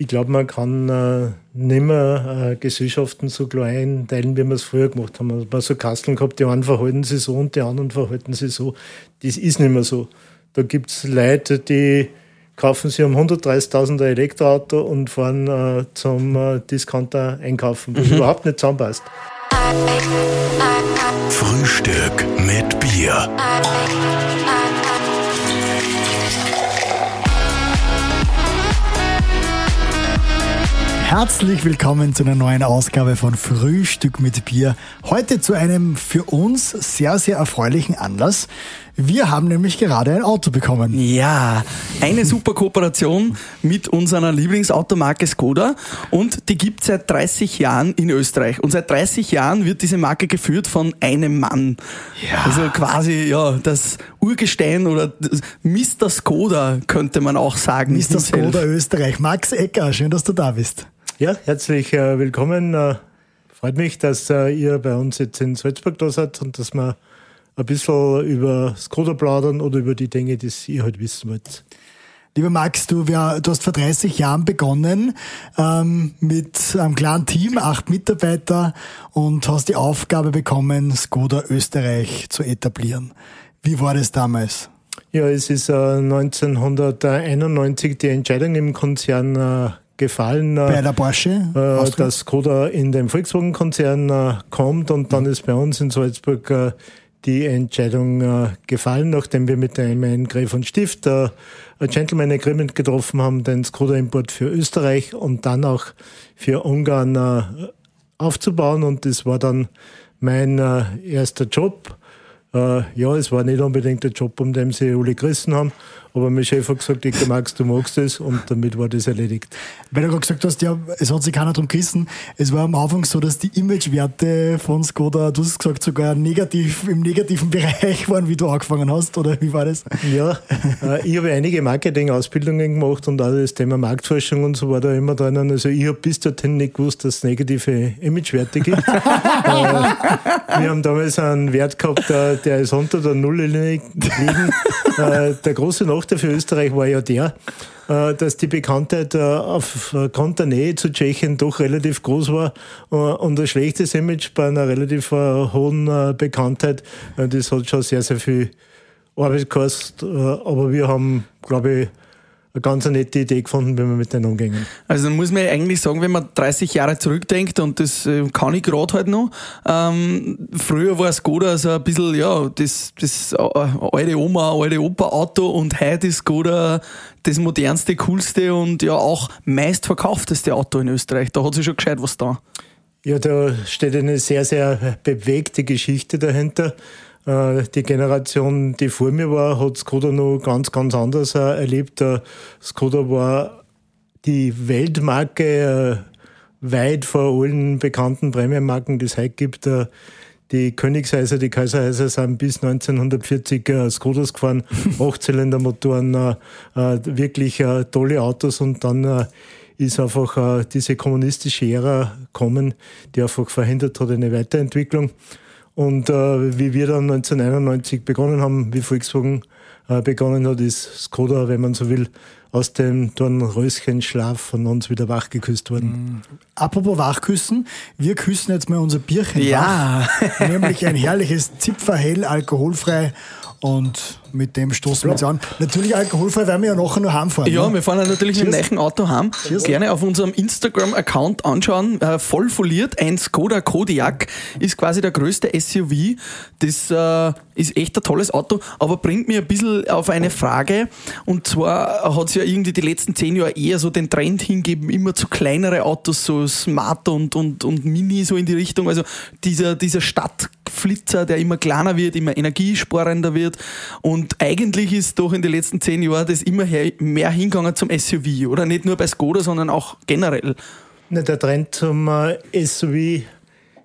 ich glaube, man kann äh, nicht mehr äh, Gesellschaften so klein teilen, wie wir es früher gemacht haben. Man hat so Kasteln gehabt, die einen verhalten sich so und die anderen verhalten sich so. Das ist nicht mehr so. Da gibt es Leute, die kaufen sich um 130.000 ein Elektroauto und fahren äh, zum äh, Discounter einkaufen, was mhm. überhaupt nicht zusammenpasst. Frühstück mit Bier. Herzlich willkommen zu einer neuen Ausgabe von Frühstück mit Bier. Heute zu einem für uns sehr, sehr erfreulichen Anlass. Wir haben nämlich gerade ein Auto bekommen. Ja, eine super Kooperation mit unserer Lieblingsautomarke Skoda und die gibt es seit 30 Jahren in Österreich. Und seit 30 Jahren wird diese Marke geführt von einem Mann. Ja. Also quasi ja das Urgestein oder Mr. Skoda könnte man auch sagen. Mr. Skoda Österreich. Max Ecker, schön, dass du da bist. Ja, herzlich äh, willkommen. Äh, freut mich, dass äh, ihr bei uns jetzt in Salzburg da seid und dass wir ein bisschen über Skoda plaudern oder über die Dinge, die ihr halt wissen wollt. Lieber Max, du, wir, du hast vor 30 Jahren begonnen ähm, mit einem kleinen Team, acht Mitarbeiter und hast die Aufgabe bekommen, Skoda Österreich zu etablieren. Wie war das damals? Ja, es ist äh, 1991 die Entscheidung im Konzern äh, gefallen, äh, bei der Porsche, äh, dass Skoda in den Volkswagen-Konzern äh, kommt und dann ist bei uns in Salzburg äh, die Entscheidung äh, gefallen, nachdem wir mit dem Herrn Gräf und Stift äh, ein Gentleman Agreement getroffen haben, den Skoda-Import für Österreich und dann auch für Ungarn aufzubauen und das war dann mein erster Job. Äh, ja, es war nicht unbedingt der Job, um den sie alle gerissen haben, aber mein Chef hat gesagt, ich Max, du magst es und damit war das erledigt. Weil du gerade gesagt hast, ja, es hat sich keiner drum gerissen. Es war am Anfang so, dass die Imagewerte von Skoda, du hast gesagt, sogar negativ, im negativen Bereich waren, wie du angefangen hast, oder wie war das? Ja, äh, ich habe einige Marketing-Ausbildungen gemacht und auch das Thema Marktforschung und so war da immer drinnen. Also ich habe bis dorthin nicht gewusst, dass es negative Imagewerte gibt. äh, wir haben damals einen Wert gehabt, der, der ist unter der Nulllinie liegen. Äh, der große Nachteil für Österreich war ja der, äh, dass die Bekanntheit äh, aufgrund der Nähe zu Tschechien doch relativ groß war und ein schlechtes Image bei einer relativ hohen Bekanntheit, das hat schon sehr, sehr viel Arbeit gekostet. Aber wir haben, glaube ich, eine ganz nette Idee gefunden, wie wir mit denen umgehen. Also dann muss man eigentlich sagen, wenn man 30 Jahre zurückdenkt, und das äh, kann ich gerade halt noch, ähm, früher war Skoda so ein bisschen, ja, das, das äh, alte Oma, alte Opa-Auto und heute ist Skoda das modernste, coolste und ja auch meistverkaufteste Auto in Österreich. Da hat sich schon gescheit was da. Ja, da steht eine sehr, sehr bewegte Geschichte dahinter. Äh, die Generation, die vor mir war, hat Skoda noch ganz, ganz anders äh, erlebt. Äh, Skoda war die Weltmarke weit vor allen bekannten Prämienmarken, die es heute gibt. Die Königshäuser, die Kaiserhäuser sind bis 1940 Skodas gefahren, Achtzylindermotoren, wirklich wirklich tolle Autos und dann ist einfach diese kommunistische Ära gekommen, die einfach verhindert hat eine Weiterentwicklung. Und äh, wie wir dann 1991 begonnen haben, wie Volkswagen äh, begonnen hat, ist Skoda, wenn man so will, aus dem Dornröschenschlaf von uns wieder wachgeküsst worden. Mhm. Apropos wachküssen, wir küssen jetzt mal unser Bierchen ja. wach. Nämlich ein herrliches Zipferhell, alkoholfrei und mit dem stoßen wir uns an. Natürlich alkoholfrei, weil wir ja nachher noch heimfahren. Ja, ne? wir fahren ja natürlich Cheers. mit dem neuen Auto heim. Cheers. Gerne auf unserem Instagram-Account anschauen. Äh, voll foliert. Ein Skoda Kodiaq ist quasi der größte SUV. Das äh, ist echt ein tolles Auto, aber bringt mir ein bisschen auf eine Frage. Und zwar hat es ja irgendwie die letzten zehn Jahre eher so den Trend hingeben, immer zu kleinere Autos, so Smart und, und, und Mini so in die Richtung. Also dieser, dieser Stadtflitzer, der immer kleiner wird, immer energiesparender wird. Und eigentlich ist doch in den letzten zehn Jahren das immer mehr hingegangen zum SUV, oder? Nicht nur bei Skoda, sondern auch generell. Der Trend zum äh, SUV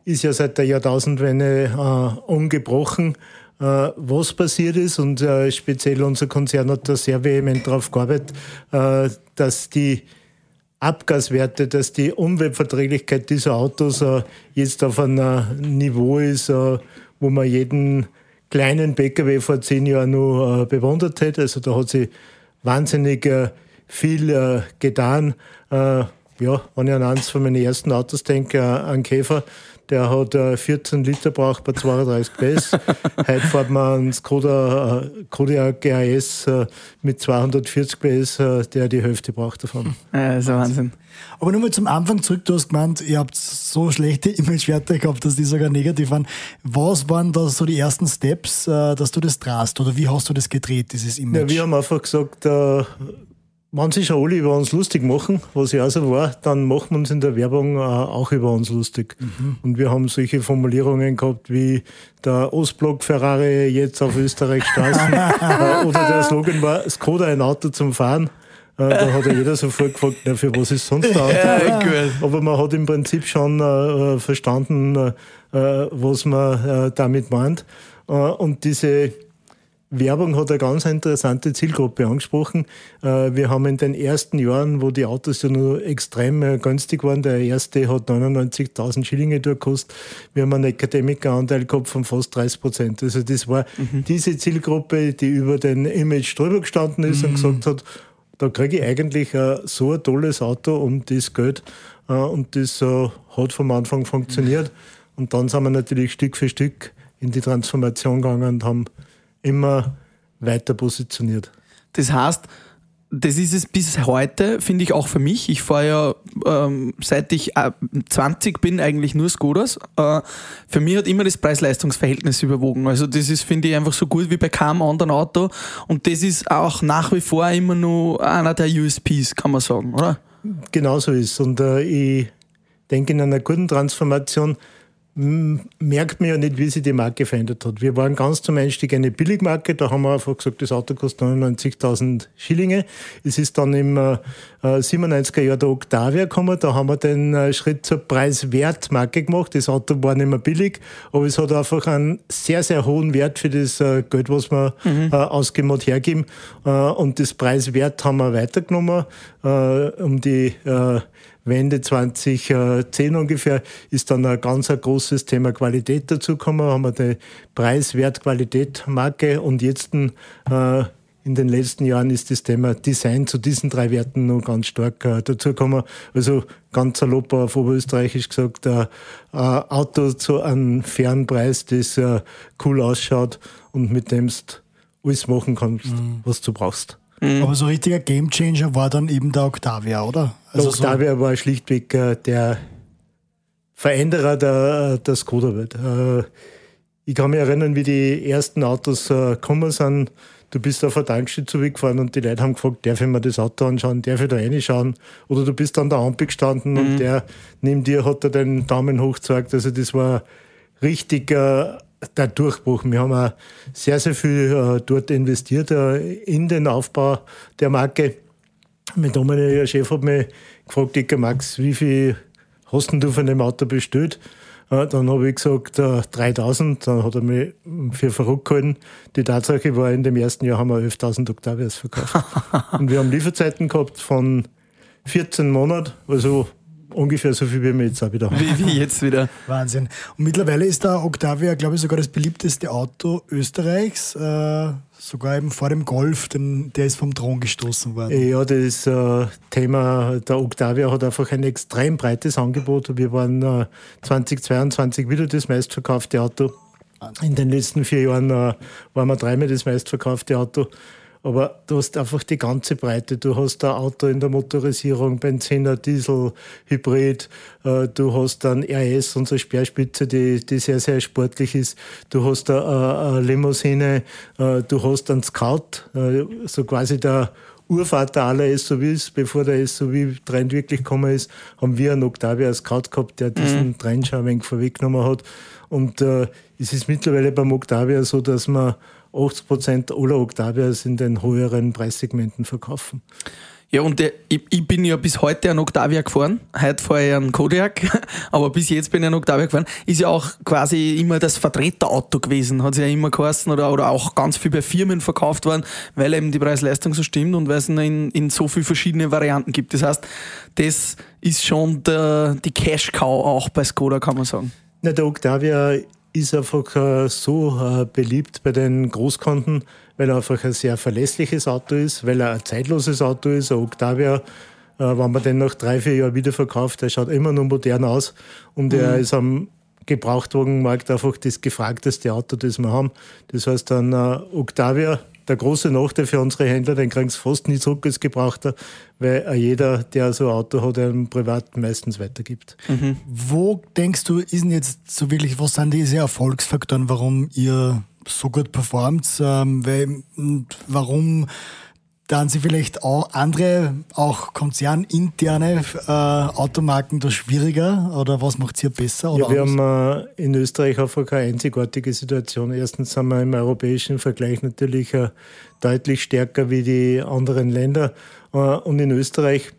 ist ja seit der Jahrtausendwende äh, ungebrochen. Äh, was passiert ist, und äh, speziell unser Konzern hat da sehr vehement darauf gearbeitet, dass die Abgaswerte, dass die Umweltverträglichkeit dieser Autos äh, jetzt auf einem Niveau ist, wo man jeden kleinen Pkw vor zehn Jahren noch äh, bewundert hätte. Also da hat sich wahnsinnig äh, viel äh, getan. Äh, ja, wenn ich an eins von meinen ersten Autos denke, äh, an Käfer, der hat 14 äh, Liter braucht bei 32 PS. Heute fährt man einen Skoda äh, Kodiaq GAS mit 240 PS, der die Hälfte braucht davon. Ja, ist Wahnsinn. Aber nur mal zum Anfang zurück, du hast gemeint, ihr habt so schlechte Imagewerte gehabt, dass die sogar negativ waren. Was waren da so die ersten Steps, dass du das drast? Oder wie hast du das gedreht, dieses Image? Ja, wir haben einfach gesagt, wenn sich schon alle über uns lustig machen, was ja auch so war, dann machen wir uns in der Werbung äh, auch über uns lustig. Mhm. Und wir haben solche Formulierungen gehabt wie der Ostblock Ferrari jetzt auf Österreich Straßen äh, oder der Slogan war Skoda ein Auto zum Fahren. Äh, da hat ja jeder sofort gefragt, na, für was ist sonst ein Auto? Ja, Aber man hat im Prinzip schon äh, verstanden, äh, was man damit meint. und diese Werbung hat eine ganz interessante Zielgruppe angesprochen. Äh, wir haben in den ersten Jahren, wo die Autos ja nur extrem äh, günstig waren, der erste hat 99.000 Schillinge durchgekostet. Wir haben einen Akademikeranteil gehabt von fast 30 Prozent. Also das war mhm. diese Zielgruppe, die über den Image drüber gestanden ist mhm. und gesagt hat, da kriege ich eigentlich äh, so ein tolles Auto um das Geld. Und das hat vom Anfang funktioniert. Und dann sind wir natürlich Stück für Stück in die Transformation gegangen und haben immer weiter positioniert. Das heißt, das ist es bis heute, finde ich auch für mich. Ich fahre ja ähm, seit ich äh, 20 bin eigentlich nur Skodas. Äh, für mich hat immer das Preis-Leistungs-Verhältnis überwogen. Also das ist, finde ich, einfach so gut wie bei keinem anderen Auto. Und das ist auch nach wie vor immer nur einer der USPs, kann man sagen, oder? Genau so ist. Und äh, ich denke, in einer guten Transformation merkt man ja nicht, wie sich die Marke verändert hat. Wir waren ganz zum Einstieg eine Billigmarke, da haben wir einfach gesagt, das Auto kostet 99.000 Schillinge. Es ist dann im äh, 97er Jahr der Octavia gekommen, da haben wir den äh, Schritt zur Preis-Wert-Marke gemacht. Das Auto war nicht mehr billig, aber es hat einfach einen sehr, sehr hohen Wert für das äh, Geld, was wir mhm. äh, ausgeben und hergeben. Äh, und das Preis-Wert haben wir weitergenommen, äh, um die äh, Wende 2010 ungefähr ist dann ein ganz ein großes Thema Qualität dazugekommen. Haben wir die Preis-Wert-Qualität-Marke und jetzt äh, in den letzten Jahren ist das Thema Design zu diesen drei Werten noch ganz stark äh, dazugekommen. Also ganz salopp auf Oberösterreichisch gesagt, äh, ein Auto zu einem fairen Preis, das äh, cool ausschaut und mit dem du alles machen kannst, mhm. was du brauchst. Mhm. Aber so richtiger Gamechanger war dann eben der Octavia, oder? Also der Octavia so war schlichtweg äh, der Veränderer der, der Skoda-Welt. Äh, ich kann mich erinnern, wie die ersten Autos äh, gekommen sind. Du bist auf der Tankstelle zurückgefahren und die Leute haben gefragt, darf ich mir das Auto anschauen, darf ich da reinschauen? Oder du bist an der Ampel gestanden mhm. und der neben dir hat er den Daumen hoch gezeigt. Also das war richtig äh, der Durchbruch. Wir haben auch sehr, sehr viel äh, dort investiert äh, in den Aufbau der Marke. Mein damaliger Chef hat mich gefragt, Dicker Max, wie viel hast denn du von dem Auto bestellt? Äh, dann habe ich gesagt, 3000. Dann hat er mich für verrückt gehalten. Die Tatsache war, in dem ersten Jahr haben wir 11.000 Octavias verkauft. Und wir haben Lieferzeiten gehabt von 14 Monaten, also ungefähr so viel wie wir jetzt auch wieder haben. Wie, wie jetzt wieder. Wahnsinn. Und mittlerweile ist der Octavia, glaube ich, sogar das beliebteste Auto Österreichs. Äh, sogar eben vor dem Golf, denn der ist vom Thron gestoßen worden. Ja, das äh, Thema, der Octavia hat einfach ein extrem breites Angebot. Wir waren äh, 2022 wieder das meistverkaufte Auto. In den letzten vier Jahren äh, waren wir dreimal das meistverkaufte Auto. Aber du hast einfach die ganze Breite. Du hast ein Auto in der Motorisierung, Benziner, Diesel, Hybrid. Äh, du hast dann RS, unsere Speerspitze, die, die sehr, sehr sportlich ist. Du hast eine, Limousine. Äh, du hast einen Scout, äh, so quasi der Urvater aller SUVs, bevor der SUV-Trend wirklich gekommen ist, haben wir einen Octavia Scout gehabt, der diesen mhm. Trend schon ein wenig vorweggenommen hat. Und äh, es ist mittlerweile beim Octavia so, dass man 80 Prozent aller Octavias in den höheren Preissegmenten verkaufen. Ja, und der, ich, ich, bin ja bis heute ein Octavia gefahren. Heute fahre ich einen Kodiak, aber bis jetzt bin ich ein Octavia gefahren. Ist ja auch quasi immer das Vertreterauto gewesen, hat es ja immer geheißen oder, oder auch ganz viel bei Firmen verkauft worden, weil eben die Preis-Leistung so stimmt und weil es in, in so viele verschiedene Varianten gibt. Das heißt, das ist schon der, die Cash-Cow auch bei Skoda, kann man sagen. Na, der Octavia ist einfach äh, so äh, beliebt bei den Großkunden, weil er einfach ein sehr verlässliches Auto ist, weil er ein zeitloses Auto ist. Ein Octavia, äh, wenn man den nach drei, vier Jahren wieder verkauft, der schaut immer noch modern aus und mhm. er ist am Gebrauchtwagenmarkt einfach das gefragteste Auto, das wir haben. Das heißt, ein Octavia der große Nachteil für unsere Händler, den kriegen sie fast nie zurück als Gebrauchter, weil jeder, der so ein Auto hat, einem privat meistens weitergibt. Mhm. Wo denkst du, ist denn jetzt so wirklich, was sind diese Erfolgsfaktoren, warum ihr so gut performt? Ähm, weil, warum dann sie vielleicht auch andere, auch konzerninterne äh, Automarken da schwieriger oder was macht ihr besser? ja, wir anders? haben äh, in Österreich einfach eine einzigartige Situation. Erstens sind wir im europäischen Vergleich natürlich äh, deutlich stärker wie die anderen Länder. Äh, und in Österreich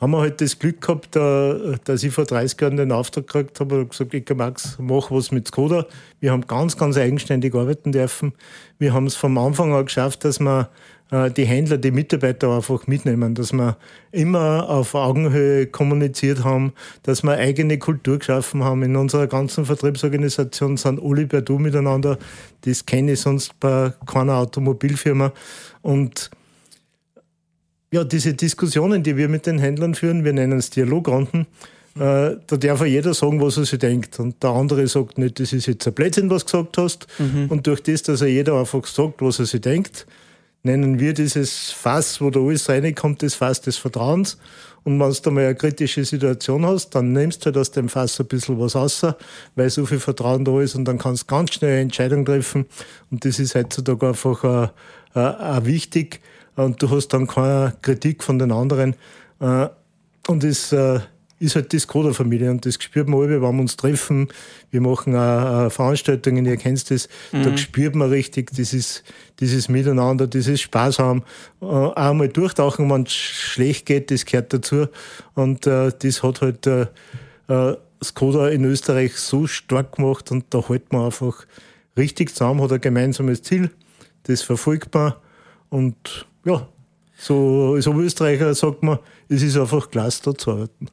haben wir halt das Glück gehabt, äh, dass ich vor 30 Jahren den Auftrag gekriegt habe und gesagt, ich Max, mach was mit Skoda. Wir haben ganz, ganz eigenständig arbeiten dürfen. Wir haben es vom Anfang an geschafft, dass wir die Händler, die Mitarbeiter einfach mitnehmen, dass wir immer auf Augenhöhe kommuniziert haben, dass wir eigene Kultur geschaffen haben. In unserer ganzen Vertriebsorganisation sind alle per Du miteinander. Das kenne ich sonst bei keiner Automobilfirma. Und ja, diese Diskussionen, die wir mit den Händlern führen, wir nennen es Dialogrunden, äh, da darf ja jeder sagen, was er sich denkt. Und der andere sagt nicht, das ist jetzt ein Blödsinn, was du gesagt hast. Mhm. Und durch das, dass er jeder einfach sagt, was er sich denkt, nennen wir dieses Fass, wo da alles reinkommt, das Fass des Vertrauens. Und wenn du mal eine kritische Situation hast, dann nimmst du halt aus dem Fass ein bisschen was raus, weil so viel Vertrauen da ist und dann kannst du ganz schnell eine Entscheidung treffen. Und das ist heutzutage einfach auch, äh, auch wichtig. Und du hast dann keine Kritik von den anderen. Äh, und das äh, ist halt die Skoda-Familie und das spürt man alle, wenn wir uns treffen. Wir machen auch Veranstaltungen, ihr kennt das, mhm. da spürt man richtig dieses, dieses Miteinander, dieses Spaß haben. Äh, auch einmal durchtauchen, wenn es schlecht geht, das gehört dazu. Und äh, das hat halt äh, äh, Skoda in Österreich so stark gemacht und da hält man einfach richtig zusammen, hat ein gemeinsames Ziel, das verfolgt man und ja, so als Österreicher sagt man, es ist einfach klasse, da zu arbeiten.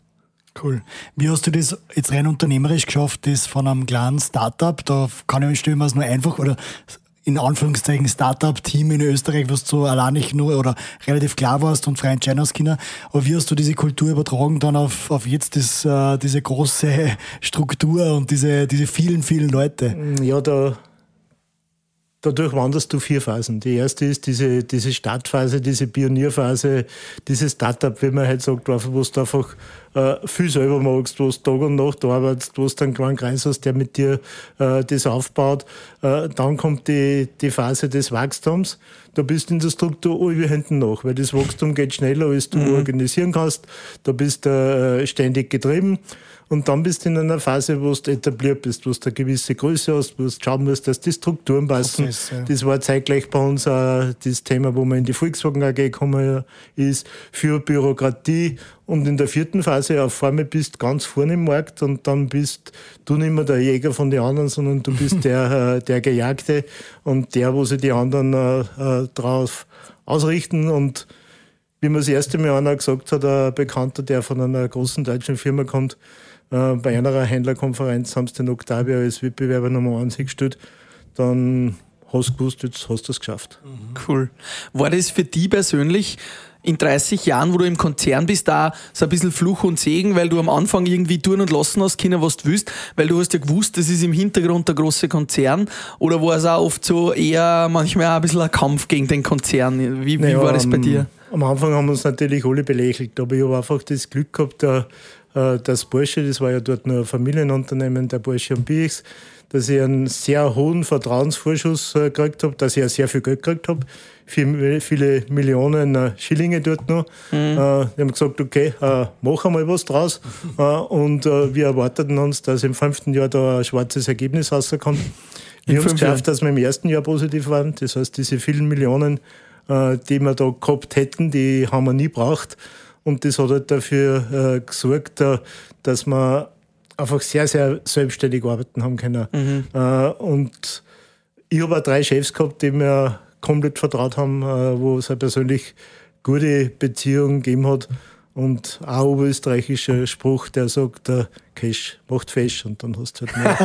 Cool. Wie hast du das jetzt rein unternehmerisch geschafft, das von einem kleinen Startup, da kann ich mir stellen, was nur einfach oder in Anführungszeichen Startup-Team in Österreich, was du allein nicht nur oder relativ klar warst und frei entscheiden hast können. Aber wie hast du diese Kultur übertragen dann auf, auf jetzt das, äh, diese große Struktur und diese, diese vielen, vielen Leute? Ja, da, da durchwanderst du vier Phasen. Die erste ist diese, diese Startphase, diese Pionierphase, dieses Startup, wie man halt sagt, wo du einfach äh, viel selber magst, wo du Tag und Nacht arbeitest, wo du einen kleinen Kreis hast, der mit dir äh, das aufbaut. Äh, dann kommt die, die Phase des Wachstums. Da bist du in der Struktur alle hinten nach, weil das Wachstum geht schneller, als du mhm. organisieren kannst. Da bist du äh, ständig getrieben. Und dann bist du in einer Phase, wo du etabliert bist, wo du eine gewisse Größe hast, wo du schauen musst, dass die Strukturen passen. Prozess, ja. Das war zeitgleich bei uns auch das Thema, wo man in die Volkswagen AG gekommen ist, für Bürokratie. Und in der vierten Phase auf einmal bist ganz vorne im Markt und dann bist du nicht mehr der Jäger von den anderen, sondern du bist der, äh, der Gejagte und der, wo sich die anderen äh, äh drauf ausrichten und wie mir das erste Mal einer gesagt hat, ein Bekannter, der von einer großen deutschen Firma kommt, äh, bei einer Händlerkonferenz haben sie den Octavia als Wettbewerber Nummer 1 hingestellt. Dann hast du gewusst, jetzt hast du es geschafft. Cool. War das für dich persönlich in 30 Jahren, wo du im Konzern bist, da so ein bisschen Fluch und Segen, weil du am Anfang irgendwie tun und lassen hast können, was du willst, weil du hast ja gewusst, das ist im Hintergrund der große Konzern oder war es auch oft so eher manchmal auch ein bisschen ein Kampf gegen den Konzern? Wie, naja, war das bei dir? Am Anfang haben wir uns natürlich alle belächelt, aber ich habe einfach das Glück gehabt, das Porsche, das war ja dort nur ein Familienunternehmen, der Porsche und BX, dass ich einen sehr hohen Vertrauensvorschuss äh, gekriegt habe, dass ich auch sehr viel Geld gekriegt habe. Viele, viele Millionen äh, Schillinge dort noch. Mhm. die haben gesagt, okay, mach einmal was draus. und wir erwarteten uns, dass im fünften Jahr da ein schwarzes Ergebnis rauskommt. Wir haben es geschafft, dass wir im ersten Jahr positiv waren. Das heißt, diese vielen Millionen, die wir da gehabt hätten, die haben wir nie braucht. Und das hat halt dafür äh, gesorgt, dass wir einfach sehr, sehr selbstständig arbeiten haben können. Mhm. Äh, und ich habe auch drei Chefs gehabt, die mir komplett vertraut haben, äh, wo es eine persönlich gute Beziehung gegeben hat. Und ein oberösterreichischer Spruch, der sagt, der Cash macht Fesch und dann hast du halt mehr.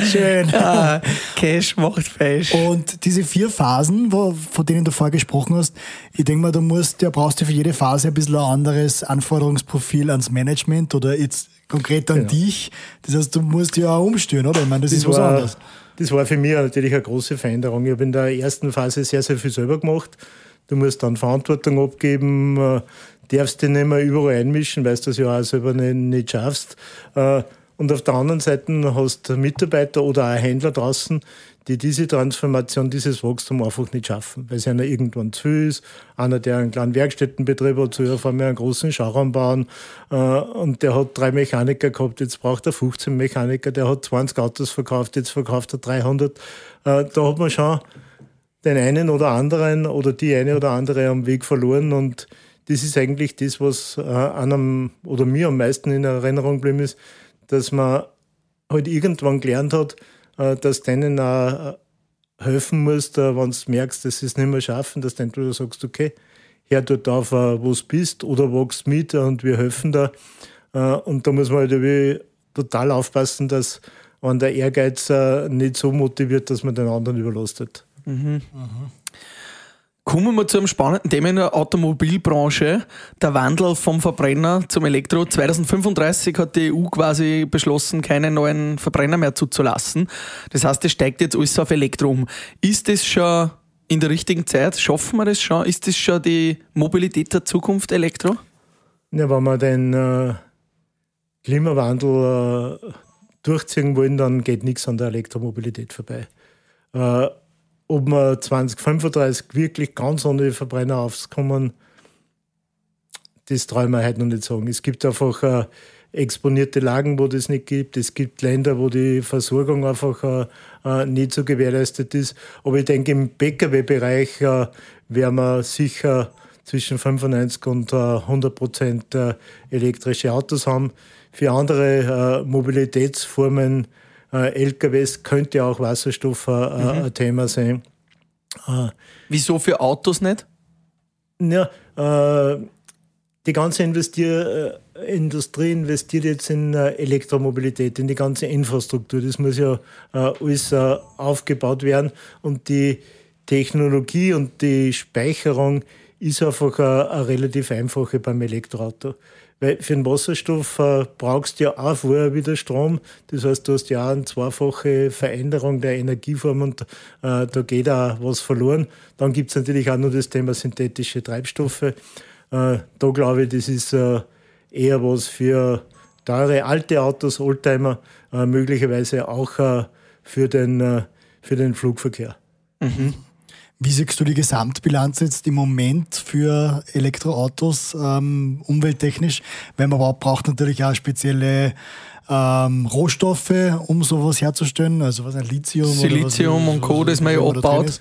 Schön. Ja, Cash macht Fesch. Und diese vier Phasen, wo, von denen du vorher gesprochen hast, ich denke mal, du musst, ja, brauchst du für jede Phase ein bisschen ein anderes Anforderungsprofil ans Management oder jetzt konkret an genau. dich. Das heißt, du musst ja auch umstellen, oder? Ich meine, das, das ist was anderes. Das war für mich natürlich eine große Veränderung. Ich habe in der ersten Phase sehr, sehr viel selber gemacht Du musst dann Verantwortung abgeben, äh, darfst dich nicht mehr überall einmischen, weil du das ja auch selber nicht, nicht schaffst. Äh, und auf der anderen Seite hast du Mitarbeiter oder auch Händler draußen, die diese Transformation, dieses Wachstum einfach nicht schaffen, weil es einer irgendwann zu viel ist. Einer, der einen kleinen Werkstättenbetrieb hat, soll auf einmal einen großen Schauraum bauen äh, und der hat drei Mechaniker gehabt, jetzt braucht er 15 Mechaniker, der hat 20 Autos verkauft, jetzt verkauft er 300. Äh, da hat man schon den einen oder anderen oder die eine oder andere am Weg verloren und das ist eigentlich das, was äh, einem oder mir am meisten in Erinnerung geblieben ist, dass man halt irgendwann gelernt hat, äh, dass denen auch helfen musst, wenn du merkst, dass sie es nicht mehr schaffen, dass du entweder sagst, okay, hör dort auf, wo du bist oder wachst mit und wir helfen da. Und da muss man halt total aufpassen, dass wenn der Ehrgeiz nicht so motiviert, dass man den anderen überlastet. Mhm. Kommen wir zu einem spannenden Thema in der Automobilbranche. Der Wandel vom Verbrenner zum Elektro. 2035 hat die EU quasi beschlossen, keine neuen Verbrenner mehr zuzulassen. Das heißt, es steigt jetzt alles auf Elektro um. Ist das schon in der richtigen Zeit? Schaffen wir das schon? Ist das schon die Mobilität der Zukunft, Elektro? Ja, wenn wir den äh, Klimawandel äh, durchziehen wollen, dann geht nichts an der Elektromobilität vorbei. Äh, ob wir 2035 wirklich ganz ohne Verbrenner aufkommen, das trauen wir heute noch nicht sagen. Es gibt einfach äh, exponierte Lagen, wo das nicht gibt. Es gibt Länder, wo die Versorgung einfach äh, äh nicht so gewährleistet ist. Aber ich denke, im Pkw-Bereich äh, werden wir sicher zwischen 95 und 100 äh, Prozent äh, elektrische Autos haben. Für andere Mobilitätsformen äh, LKWs könnte auch Wasserstoff äh, mhm. ein Thema sein. Äh, Wieso für Autos nicht? Ja, die ganze Investier Industrie investiert jetzt in Elektromobilität, in die ganze Infrastruktur. Das muss ja alles aufgebaut werden und die Technologie und die Speicherung ist einfach eine relativ einfache beim Elektroauto. Weil für den Wasserstoff äh, brauchst du ja auch vorher wieder Strom. Das heißt, du hast ja eine zweifache Veränderung der Energieform und äh, da geht auch was verloren. Dann gibt es natürlich auch noch das Thema synthetische Treibstoffe. Äh, da glaube ich, das ist äh, eher was für teure alte Autos, Oldtimer, äh, möglicherweise auch äh, für, den, für den Flugverkehr. Mhm. Wie siehst du die Gesamtbilanz jetzt im Moment für Elektroautos ähm, umwelttechnisch? Weil man braucht natürlich auch spezielle ähm, Rohstoffe, um sowas herzustellen, also was ein Lithium Silizium und Co., das man ja abbaut. Das,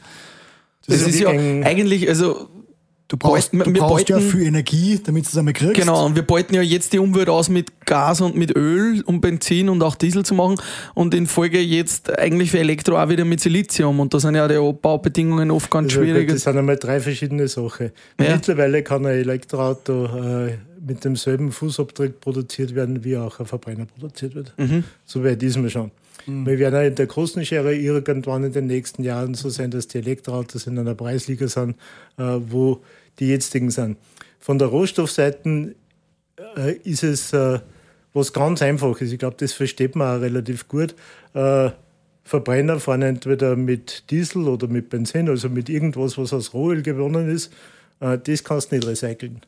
das ist, ist ja eigentlich, also Du brauchst, du brauchst beuten, ja viel Energie, damit du es einmal kriegst. Genau, und wir beuten ja jetzt die Umwelt aus mit Gas und mit Öl, um Benzin und auch Diesel zu machen. Und in Folge jetzt eigentlich für Elektro auch wieder mit Silizium. Und da sind ja die Abbaubedingungen oft ganz also schwierig. Das sind einmal drei verschiedene Sachen. Ja. Mittlerweile kann ein Elektroauto äh, mit demselben Fußabdruck produziert werden, wie auch ein Verbrenner produziert wird. Mhm. So weit ist man schon. Mhm. Wir werden in der großen Schere irgendwann in den nächsten Jahren so sein, dass die Elektroautos in einer Preisliga sind, äh, wo die jetzigen sind. Von der Rohstoffseite äh, ist es äh, was ganz Einfaches. Ich glaube, das versteht man auch relativ gut. Äh, Verbrenner fahren entweder mit Diesel oder mit Benzin, also mit irgendwas, was aus Rohöl gewonnen ist. Äh, das kannst du nicht recyceln.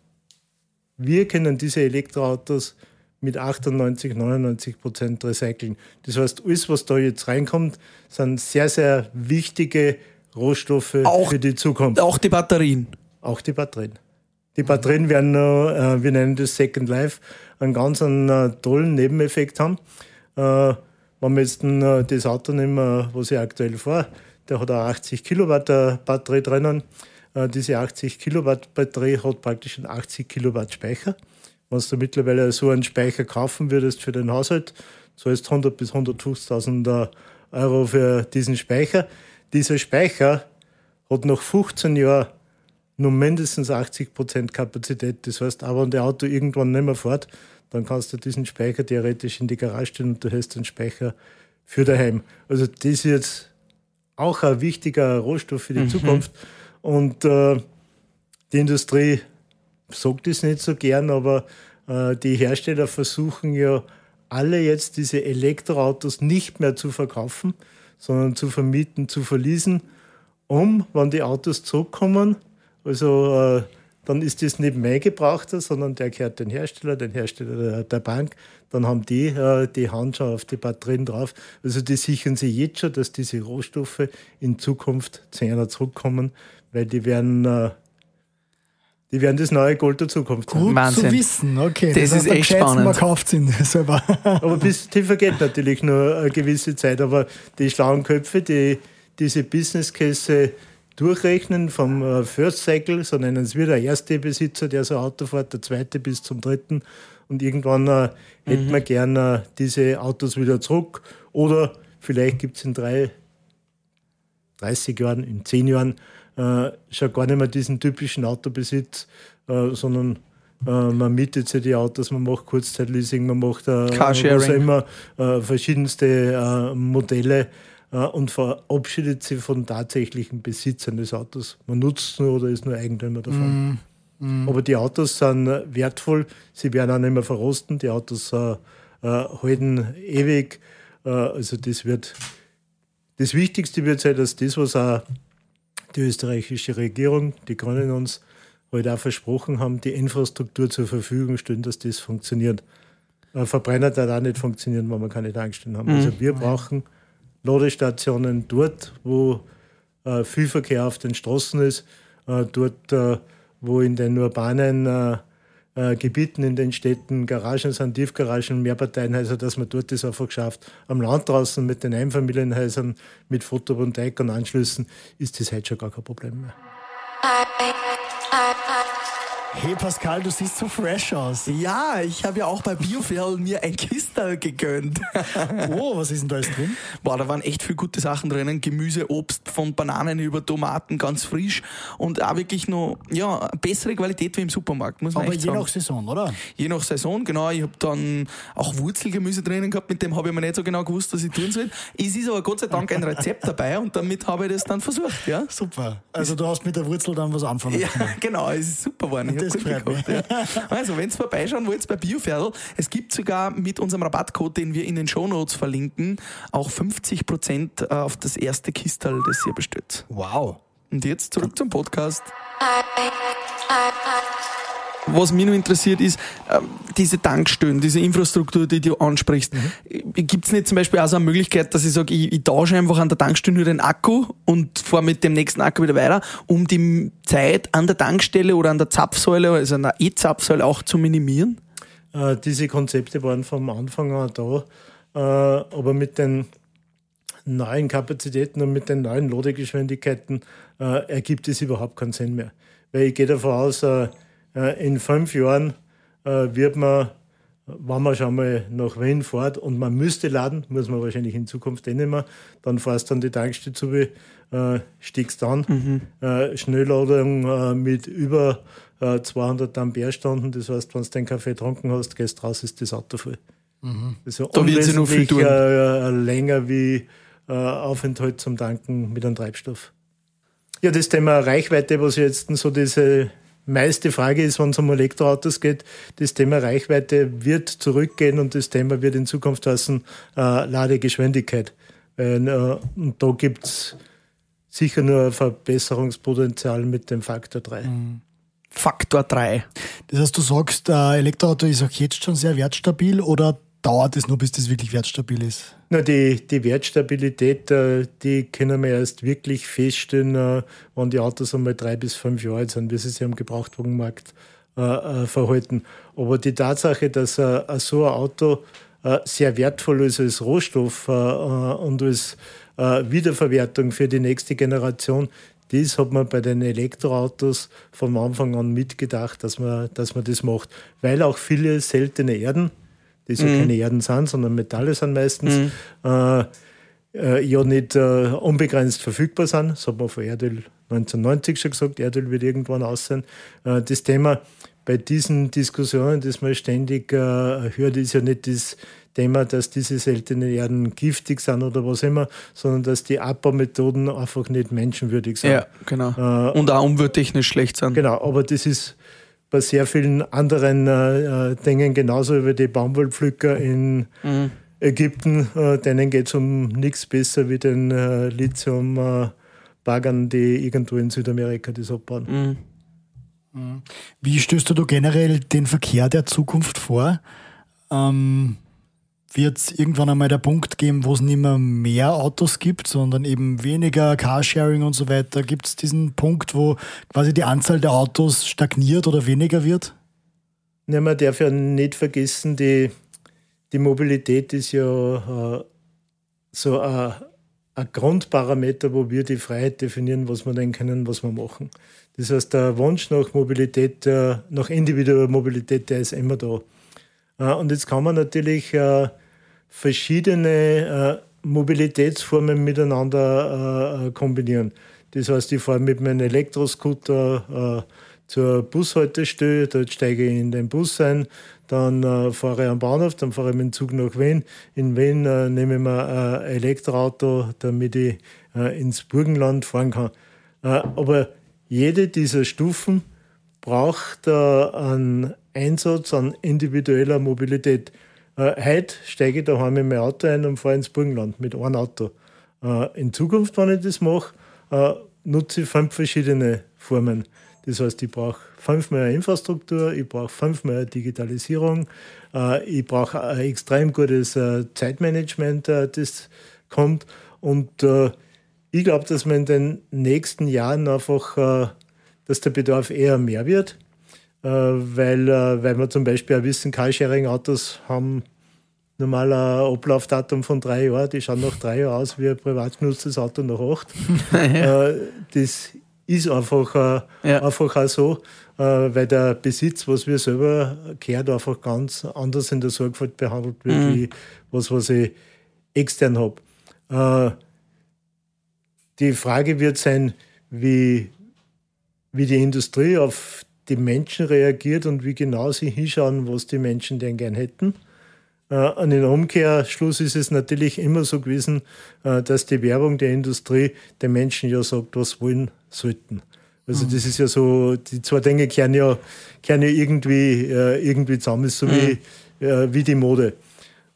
Wir können diese Elektroautos mit 98, 99 Prozent recyceln. Das heißt, alles, was da jetzt reinkommt, sind sehr, sehr wichtige Rohstoffe auch, für die Zukunft. Auch die Batterien. Auch die Batterien. Die Batterien werden äh, wir nennen das Second Life, einen ganz einen, äh, tollen Nebeneffekt haben. Äh, wenn wir jetzt äh, das Auto nehmen, was ich aktuell fahre, der hat eine 80 Kilowatt äh, Batterie drinnen. Äh, diese 80 Kilowatt Batterie hat praktisch einen 80 Kilowatt Speicher. Wenn du mittlerweile so einen Speicher kaufen würdest für den Haushalt, zahlst 100 bis 150.000 Euro für diesen Speicher. Dieser Speicher hat nach 15 Jahren nur mindestens 80 Prozent Kapazität. Das heißt, auch wenn der Auto irgendwann nicht mehr fährt, dann kannst du diesen Speicher theoretisch in die Garage stellen und du hast den Speicher für daheim. Also das ist jetzt auch ein wichtiger Rohstoff für die mhm. Zukunft. Und äh, die Industrie sagt das nicht so gern, aber äh, die Hersteller versuchen ja alle jetzt diese Elektroautos nicht mehr zu verkaufen, sondern zu vermieten, zu verließen, um, wenn die Autos zurückkommen, also äh, dann ist das nicht mein Gebrauchter, sondern der gehört den Hersteller, den Hersteller der, der Bank. Dann haben die äh, die Hand schon auf die Batterien drauf. Also die sichern sich jetzt schon, dass diese Rohstoffe in Zukunft zu einer zurückkommen, weil die werden äh, die werden das neue Gold der Zukunft sein. Gut Wahnsinn. zu wissen, okay. Das, das ist echt spannend. Man kauft ihn selber. aber bis tiefer geht natürlich nur eine gewisse Zeit. Aber die schlauen Köpfe, die diese Business Case durchrechnen vom äh, First Cycle, so nennen es wir, der erste Besitzer, der so ein Auto fährt, der zweite bis zum dritten. Und irgendwann äh, mhm. hätten wir gerne äh, diese Autos wieder zurück. Oder vielleicht gibt es in drei, 30 Jahren, in 10 Jahren äh, schon gar nicht mehr diesen typischen Autobesitz, äh, sondern äh, man mietet sich die Autos, man macht Kurzzeitleasing, man macht äh, immer verschiedenste Modelle und verabschiedet sich von tatsächlichen Besitzern des Autos. Man nutzt es nur oder ist nur Eigentümer davon. Mm, mm. Aber die Autos sind wertvoll, sie werden auch nicht mehr verrosten, die Autos äh, halten ewig. Äh, also das wird das Wichtigste wird sein, dass das, was auch die österreichische Regierung, die Grünen uns heute auch versprochen haben, die Infrastruktur zur Verfügung stellen, dass das funktioniert. Ein Verbrenner darf auch nicht funktionieren, wenn wir keine Tankstellen haben. Mhm. Also wir brauchen Ladestationen dort, wo äh, viel Verkehr auf den Straßen ist, äh, dort, äh, wo in den urbanen äh, äh, Gebieten, in den Städten Garagen sind, Tiefgaragen, Mehrparteienhäuser, dass man dort das einfach schafft. Am Land draußen mit den Einfamilienhäusern, mit Photovoltaik und Anschlüssen ist das heute schon gar kein Problem mehr. Hey Pascal, du siehst so fresh aus. Ja, ich habe ja auch bei Bioferl mir ein Kistel gegönnt. oh, was ist denn da alles drin? Boah, da waren echt viele gute Sachen drinnen. Gemüse, Obst, von Bananen über Tomaten, ganz frisch. Und auch wirklich noch, ja, bessere Qualität wie im Supermarkt, muss man Aber echt je sagen. nach Saison, oder? Je nach Saison, genau. Ich habe dann auch Wurzelgemüse drinnen gehabt, mit dem habe ich mir nicht so genau gewusst, was ich tun soll. Es ist aber Gott sei Dank ein Rezept dabei und damit habe ich das dann versucht, ja. Super. Also du hast mit der Wurzel dann was anfangen Ja, genau. Es ist super geworden das freut mich. Ja. Also, wenn ihr vorbeischauen wollt bei Bioferdl, es gibt sogar mit unserem Rabattcode, den wir in den Shownotes verlinken, auch 50% äh, auf das erste Kistal, das ihr bestellt. Wow. Und jetzt zurück zum Podcast. Was mich noch interessiert ist, ähm, diese Tankstellen, diese Infrastruktur, die du ansprichst. Mhm. Gibt es nicht zum Beispiel auch so eine Möglichkeit, dass ich sage, ich, ich tausche einfach an der Tankstelle nur den Akku und fahre mit dem nächsten Akku wieder weiter, um die Zeit an der Tankstelle oder an der Zapfsäule, also an der E-Zapfsäule auch zu minimieren? Äh, diese Konzepte waren vom Anfang an da, äh, aber mit den neuen Kapazitäten und mit den neuen Ladegeschwindigkeiten äh, ergibt es überhaupt keinen Sinn mehr. Weil ich gehe davon aus, äh, in fünf Jahren äh, wird man, wenn man schon mal nach Wien fährt und man müsste laden, muss man wahrscheinlich in Zukunft eh nicht mehr, dann fährst du an die Tankstelle zu, äh, stiegst an, mhm. äh, Schnellladung äh, mit über äh, 200 Ampere-Stunden, das heißt, wenn du den Kaffee getrunken hast, gehst raus, ist das Auto voll. Mhm. Also da wird sie noch viel tun. Äh, länger wie äh, Aufenthalt zum Tanken mit einem Treibstoff. Ja, das Thema Reichweite, was jetzt so diese meiste Frage ist, wenn es um Elektroautos geht, das Thema Reichweite wird zurückgehen und das Thema wird in Zukunft heißen äh, Ladegeschwindigkeit. Äh, und da gibt es sicher nur ein Verbesserungspotenzial mit dem Faktor 3. Mhm. Faktor 3. Das heißt, du sagst, äh, Elektroauto ist auch jetzt schon sehr wertstabil oder dauert es nur, bis das wirklich wertstabil ist? Na, die, die Wertstabilität, äh, die können wir erst wirklich feststellen, äh, wenn die Autos einmal drei bis fünf Jahre alt sind, wie sie sich am Gebrauchtwagenmarkt äh, verhalten. Aber die Tatsache, dass so ein Auto sehr wertvoll ist als Rohstoff und als Wiederverwertung für die nächste Generation, das hat man bei den Elektroautos von Anfang an mitgedacht, dass man, dass man das macht. Weil auch viele seltene Erden, die so mhm. keine Erden sind, sondern Metalle sind meistens, mhm. äh, äh, ja nicht äh, unbegrenzt verfügbar sind. Das hat man von Erdöl 1990 schon gesagt, Erdöl wird irgendwann aussehen. Äh, das Thema bei diesen Diskussionen, das man ständig äh, hört, ist ja nicht das Thema, dass diese seltenen Erden giftig sind oder was immer, sondern dass die Abbaumethoden einfach nicht menschenwürdig sind. Ja, genau. Und auch umwelttechnisch schlecht sind. Genau, aber das ist bei sehr vielen anderen äh, äh Dingen genauso wie die Baumwollpflücker in mhm. Ägypten. Äh, denen geht es um nichts besser wie den äh, Lithium-Baggern, die irgendwo in Südamerika das abbauen. Mhm. mhm. Wie stößt du generell den Verkehr der Zukunft vor? Ähm, wird es irgendwann einmal der Punkt geben, wo es nicht mehr mehr Autos gibt, sondern eben weniger Carsharing und so weiter? Gibt es diesen Punkt, wo quasi die Anzahl der Autos stagniert oder weniger wird? Ja, man darf ja nicht vergessen, die, die Mobilität ist ja äh, so ein, ein Grundparameter, wo wir die Freiheit definieren, was wir denn können, was wir machen. Das heißt, der Wunsch nach Mobilität, äh, nach individueller Mobilität, der ist immer da. Äh, und jetzt kann man natürlich äh, verschiedene äh, Mobilitätsformen miteinander kombinieren. Das heißt, ich fahre mit meinem Elektroscooter zur Bushaltestelle, dort steige ich in den Bus ein, dann äh, fahre ich am Bahnhof, dann fahre ich mit dem Zug nach Wien. In Wien äh, nehme ich mir ein Elektroauto, damit ich ins Burgenland fahren kann. Aber jede dieser Stufen braucht einen Einsatz an individueller Mobilität. Äh, heute steige ich daheim in mein Auto ein und fahre ins Burgenland mit einem Auto. Äh, in Zukunft, wenn ich das mache, äh, nutze ich fünf verschiedene Formen. Das heißt, ich brauche fünfmal Infrastruktur, ich brauche fünfmal Digitalisierung, äh, ich brauche ein extrem gutes äh, Zeitmanagement, äh, das kommt. Und ich glaube, dass man in den nächsten Jahren einfach, dass der Bedarf eher mehr wird. Äh, weil, äh, weil wir zum Beispiel auch wissen, Carsharing-Autos haben normal ein Ablaufdatum von drei Jahren. Die schauen nach drei Jahren aus wie ein privat genutztes Auto nach acht. ja. Äh, das ist einfach, ja. einfach auch so, weil der Besitz, was wir selber gehört, einfach ganz anders in der Sorgfalt behandelt wird, mhm. wie was, was ich extern habe. Die Frage wird sein, wie, wie die Industrie auf die Menschen reagiert und wie genau sie hinschauen, was die Menschen denn gern hätten. Äh, an den Umkehrschluss ist es natürlich immer so gewesen, äh, dass die Werbung der Industrie den Menschen ja sagt, was wollen sollten. Also mhm. das ist ja so, die zwei Dinge kehren ja, kehren ja irgendwie, äh, irgendwie zusammen, so mhm. wie, wie die Mode.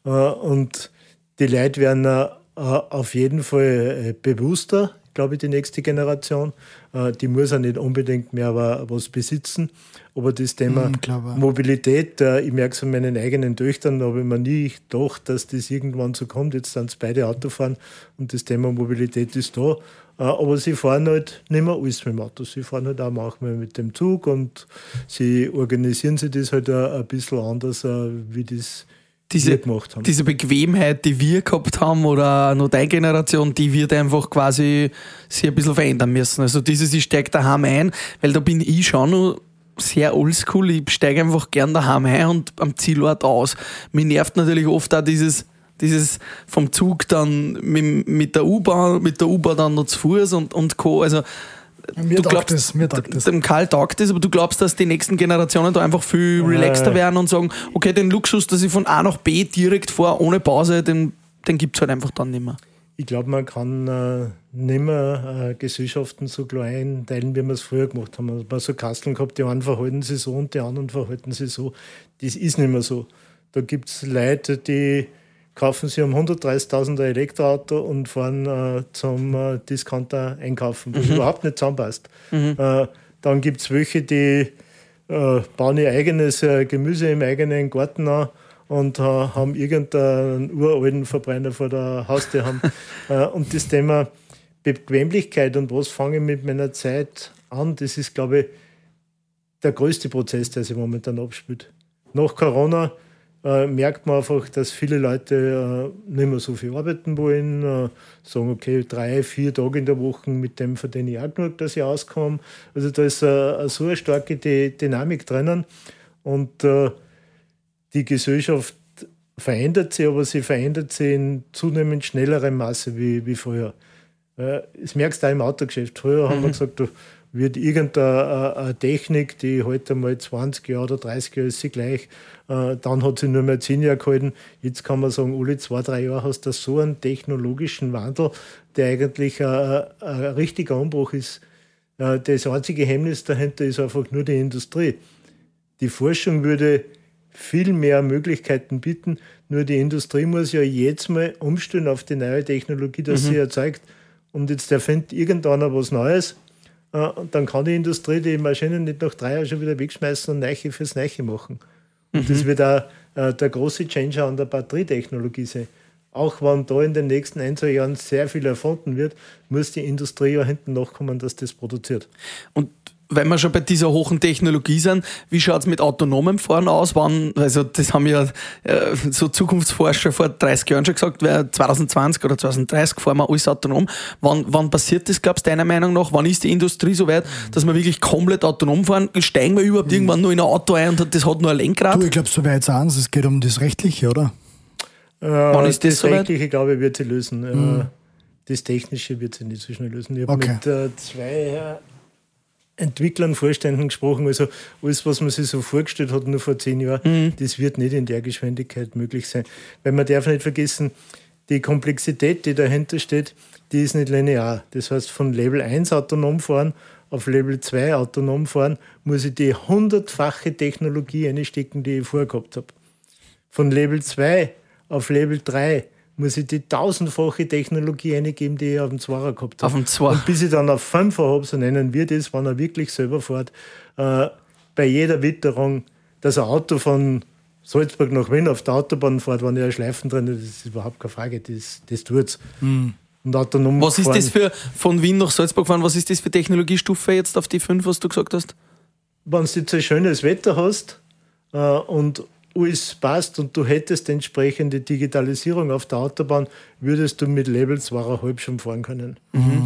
Und die Leute werden auf jeden Fall bewusster, glaube ich, die nächste Generation. Äh, die muss auch nicht unbedingt mehr was besitzen. Aber das Thema mhm, Mobilität, äh, ich merke es von meinen eigenen Töchtern, da habe ich mir nie gedacht, dass das irgendwann so kommt. Jetzt sind es beide Autofahren und das Thema Mobilität ist da. Äh, aber sie fahren halt nicht mehr alles mit dem Auto. Sie fahren halt auch manchmal mit dem Zug und sie organisieren sich das halt ein bisschen anders, wie das diese, gemacht haben. diese Bequemheit, die wir gehabt haben oder noch deine Generation, die wird einfach quasi sich ein bisschen verändern müssen. Also dieses, ich steige daheim ein, weil da bin ich schon noch sehr oldschool. Ich steige einfach gern daheim ein und am Zielort aus. Mir nervt natürlich oft auch dieses, dieses vom Zug dann mit, mit der U-Bahn, mit der U-Bahn dann noch zu Fuß und, und Co. Also mir du glaubst, das, mir das. Dem Karl taugt das, aber du glaubst, dass die nächsten Generationen da einfach viel relaxter werden und sagen, okay, den Luxus, dass ich von A nach B direkt fahre, ohne Pause, den, den gibt es halt einfach dann nicht mehr. Ich glaube, man kann äh, nicht mehr äh, Gesellschaften so klein teilen, wie wir es früher gemacht haben. Man hat so Kasteln gehabt, die einen verhalten sich so und die anderen verhalten sich so. Das ist nicht mehr so. Da gibt es Leute, die kaufen sie um 130.000 ein Elektroauto und fahren äh, zum äh, Discounter einkaufen, was mhm. überhaupt nicht zusammenpasst. Mhm. Äh, dann gibt es welche, die äh, bauen ihr eigenes äh, Gemüse im eigenen Garten an und äh, haben irgendeinen uralten Verbrenner vor der Haustür haben. und das Thema Bequemlichkeit und was fange ich mit meiner Zeit an, das ist, glaube ich, der größte Prozess, der sich momentan abspielt. Nach Corona äh, merkt man einfach, dass viele Leute äh, nicht mehr so viel arbeiten wollen, äh, sagen, okay, drei, vier Tage in der Woche, mit dem verdiene ich auch genug, dass ich auskomme. Also da ist äh, so eine starke D Dynamik drinnen und äh, die Gesellschaft verändert sich, aber sie verändert sich in zunehmend schnellerem Maße wie, wie früher. Äh, das merkst du auch im Autogeschäft. Früher haben wir Mhm. gesagt, da wird irgendeine eine Technik, die heute mal 20 Jahre oder 30 Jahre ist sie gleich, äh, dann hat sie nur mehr 10 Jahre gehalten. Jetzt kann man sagen, alle zwei, drei Jahre hast du so einen technologischen Wandel, der eigentlich ein, ein richtiger Umbruch ist. Äh, Das einzige Hemmnis dahinter ist einfach nur die Industrie. Die Forschung würde viel mehr Möglichkeiten bieten, nur die Industrie muss ja jetzt mal umstellen auf die neue Technologie, dass sie erzeugt. Und jetzt erfindet irgendeiner was Neues. Äh, Und dann kann die Industrie die Maschinen nicht nach drei Jahren schon wieder wegschmeißen und Neiche fürs Neiche machen. Und das wird auch äh, der große Changer an der Batterietechnologie sein. Auch wenn da in den nächsten ein, zwei Jahren sehr viel erfunden wird, muss die Industrie ja hinten nachkommen, dass das produziert. Und wenn wir schon bei dieser hohen Technologie sind, wie schaut es mit autonomem Fahren aus? Wann, also das haben ja äh, so Zukunftsforscher vor 30 Jahren schon gesagt, wer 2020 oder 2030 fahren wir alles autonom. Wann, wann passiert das, glaubst du, deiner Meinung nach? Wann ist die Industrie so weit, dass wir wirklich komplett autonom fahren? Steigen wir überhaupt irgendwann nur in ein Auto ein und das hat nur ein Lenkrad? Du, ich glaube, so weit sind es geht um das Rechtliche, oder? Wann ist das das soweit? Rechtliche, glaube ich, wird sie lösen. Äh, Das Technische wird sie nicht so schnell lösen. Ich habe Okay. mit äh, zwei äh, Entwicklern, Vorständen gesprochen. Also alles, was man sich so vorgestellt hat, nur vor zehn Jahren, das wird nicht in der Geschwindigkeit möglich sein. Weil man darf nicht vergessen, die Komplexität, die dahinter steht, die ist nicht linear. Das heißt, von Level 1 autonom fahren auf Level 2 autonom fahren, muss ich die hundertfache Technologie einstecken, die ich vorher gehabt habe. Von Level 2 auf Level 3 muss ich die tausendfache Technologie eingeben, die ich auf dem Zwarer gehabt habe. Auf dem Zwar. Und bis ich dann auf 5 habe, so nennen wir das, wenn er wirklich selber fährt, äh, bei jeder Witterung, dass ein Auto von Salzburg nach Wien auf der Autobahn fährt, wenn er eine Schleifen drin das ist überhaupt keine Frage, das, das tut's. Und autonom Was ist fahren- das für, von Wien nach Salzburg fahren, was ist das für Technologiestufe jetzt auf die 5, was du gesagt hast? wenn du jetzt ein schönes Wetter hast äh, und alles passt und du hättest entsprechende Digitalisierung auf der Autobahn, würdest du mit Level 2,5 schon fahren können.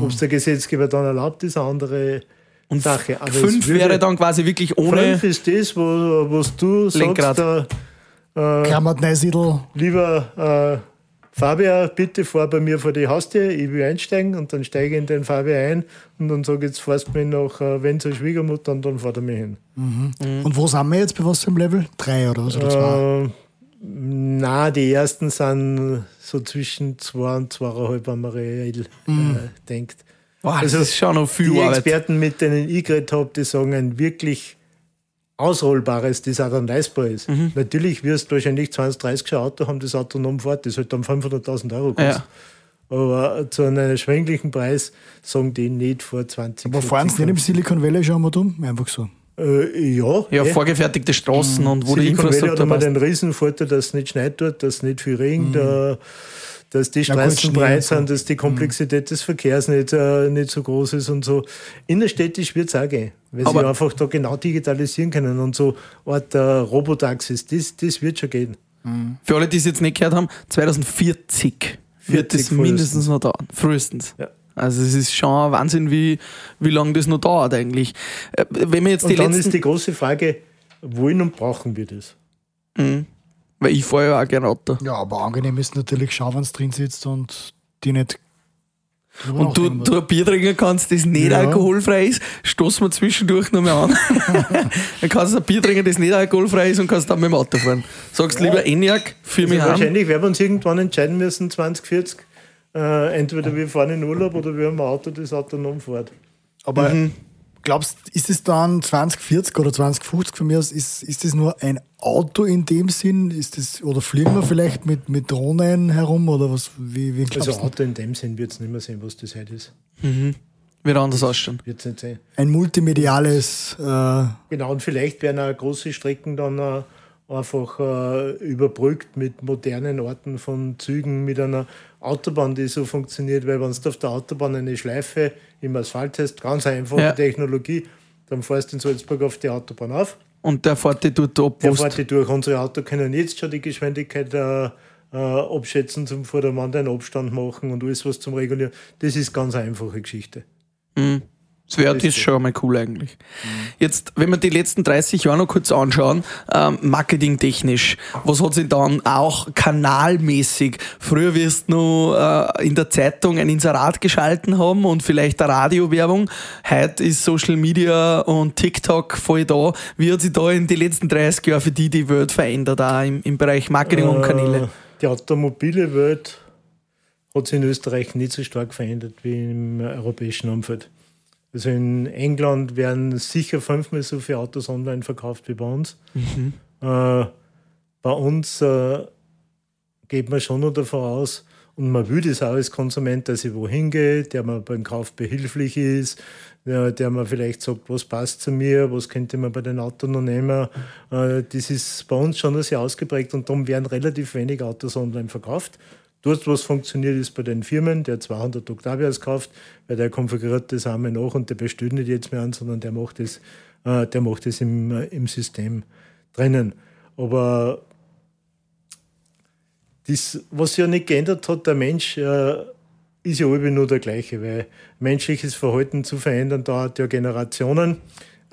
Ob es der Gesetzgeber dann erlaubt, ist eine andere Sache. Aber es 5 würde- wäre dann quasi wirklich ohne. Fünf ist das, wo, was du Lenkrad. sagst, äh, Klammert Neusiedl. lieber äh, Fabian, bitte fahr bei mir vor die Haustür, ich will einsteigen und dann steige ich in den Fabian ein und dann sage ich, jetzt fährst du mich nach äh, wenn zur Schwiegermutter und dann fährt er mich hin. Und wo sind wir jetzt? Bei was für einem Level? Drei oder was? Oder zwei? Äh, na, die ersten sind so zwischen zwei und zweieinhalb, wenn man reell äh, denkt. Boah, das also ist schon noch viel Die Arbeit. Experten, mit denen ich geredet habe, die sagen ein ausrollbares, das auch dann leistbar ist. Mhm. Natürlich wirst du wahrscheinlich 20, 30 ein Auto haben, das autonom fährt, das halt dann 500.000 Euro kostet. Ja. Aber zu einem erschwinglichen Preis sagen die nicht vor 20 Aber fahren sie nicht im Silicon Valley schon mal dumm? Einfach so. Äh, ja, Ja, eh. vorgefertigte Straßen und wo die Silicon Valley hat Infrastruktur passt. den Riesenvorteil, dass es nicht schneit dort, dass es nicht viel regnet, äh, dass die Straßen breit so. sind, dass die Komplexität des Verkehrs nicht, äh, nicht so groß ist und so. Innerstädtisch wird es auch gehen, weil Aber- sie einfach da genau digitalisieren können und so Art äh, Robotaxis, das, das wird schon gehen. Für alle, die es jetzt nicht gehört haben, 2040 wird 40 es mindestens noch dauern. Frühestens. Ja. Also es ist schon ein Wahnsinn, wie, wie lange das noch dauert eigentlich. Äh, Wenn wir jetzt die Und dann letzten... ist die große Frage, wollen und brauchen wir das? Mhm. Weil ich fahre ja auch gerne Auto. Ja, aber angenehm ist natürlich schauen, wenn es drin sitzt und die nicht. Und du, du ein Bier trinken kannst, das nicht Ja. alkoholfrei ist, stoßen wir zwischendurch noch mal an. dann kannst du ein Bier trinken, das nicht alkoholfrei ist und kannst dann mit dem Auto fahren. Sagst lieber ENIAC für Also mich wahrscheinlich werden wir uns irgendwann entscheiden müssen, 2040, äh, entweder wir fahren in Urlaub oder wir haben ein Auto, das autonom fährt. Aber Mhm. Glaubst ist es dann 2040 oder 2050 von mir aus, ist, ist das nur ein Auto in dem Sinn? Ist das, oder fliegen wir vielleicht mit, mit Drohnen herum oder was? Wie, wie Also? Auto in dem Sinn wird es nicht mehr sehen, was das heute ist. Wird anders ausschauen. Wird es nicht sehen. Ein multimediales, äh, Genau, und vielleicht werden auch große Strecken dann äh, einfach äh, überbrückt mit modernen Orten von Zügen, mit einer Autobahn, die so funktioniert, weil wenn du auf der Autobahn eine Schleife im Asphalt hast, ganz einfache Ja. Technologie, dann fährst du in Salzburg auf die Autobahn auf, Und der fährt die ab, der fährt die durch. Unsere Autos können jetzt schon die Geschwindigkeit äh, äh, abschätzen, zum Vordermann einen Abstand machen und alles was zum Regulieren. Das ist ganz einfache Geschichte. Mhm. Das wäre das schon mal cool eigentlich. Jetzt, wenn wir die letzten 30 Jahre noch kurz anschauen, ähm, marketingtechnisch, was hat sich dann auch kanalmäßig, früher wirst du noch äh, in der Zeitung ein Inserat geschalten haben und vielleicht eine Radiowerbung, heute ist Social Media und TikTok voll da. Wie hat sich da in den letzten 30 Jahren für die die Welt verändert, auch im, im Bereich Marketing und Kanäle? Äh, die automobile Welt hat sich in Österreich nicht so stark verändert wie im europäischen Umfeld. Also in England werden sicher fünfmal so viele Autos online verkauft wie bei uns. Mhm. Äh, bei uns äh, geht man schon noch davon aus, und man will das auch als Konsument, dass ich wohin gehe, der mir beim Kauf behilflich ist, der, der mir vielleicht sagt, was passt zu mir, was könnte man bei den Autos noch nehmen. Äh, das ist bei uns schon sehr ausgeprägt und darum werden relativ wenig Autos online verkauft. Dort, was funktioniert, ist bei den Firmen, der 200 Octavias kauft, weil der konfiguriert das einmal nach und der bestellt nicht jetzt mehr an, sondern der macht das, äh, der macht das im, äh, im System drinnen. Aber das, was sich ja nicht geändert hat, der Mensch äh, ist ja irgendwie nur der gleiche, weil menschliches Verhalten zu verändern dauert ja Generationen.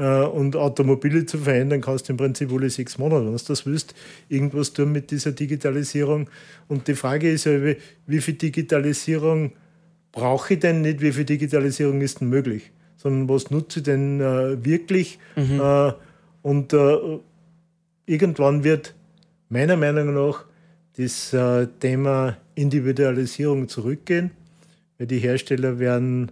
Äh, und Automobile zu verändern, kannst du im Prinzip alle sechs Monate, wenn du das willst, irgendwas tun mit dieser Digitalisierung. Und die Frage ist ja, wie viel Digitalisierung brauche ich denn nicht, wie viel Digitalisierung ist denn möglich, sondern was nutze ich denn äh, wirklich? Mhm. Äh, und äh, irgendwann wird meiner Meinung nach das äh, Thema Individualisierung zurückgehen, weil die Hersteller werden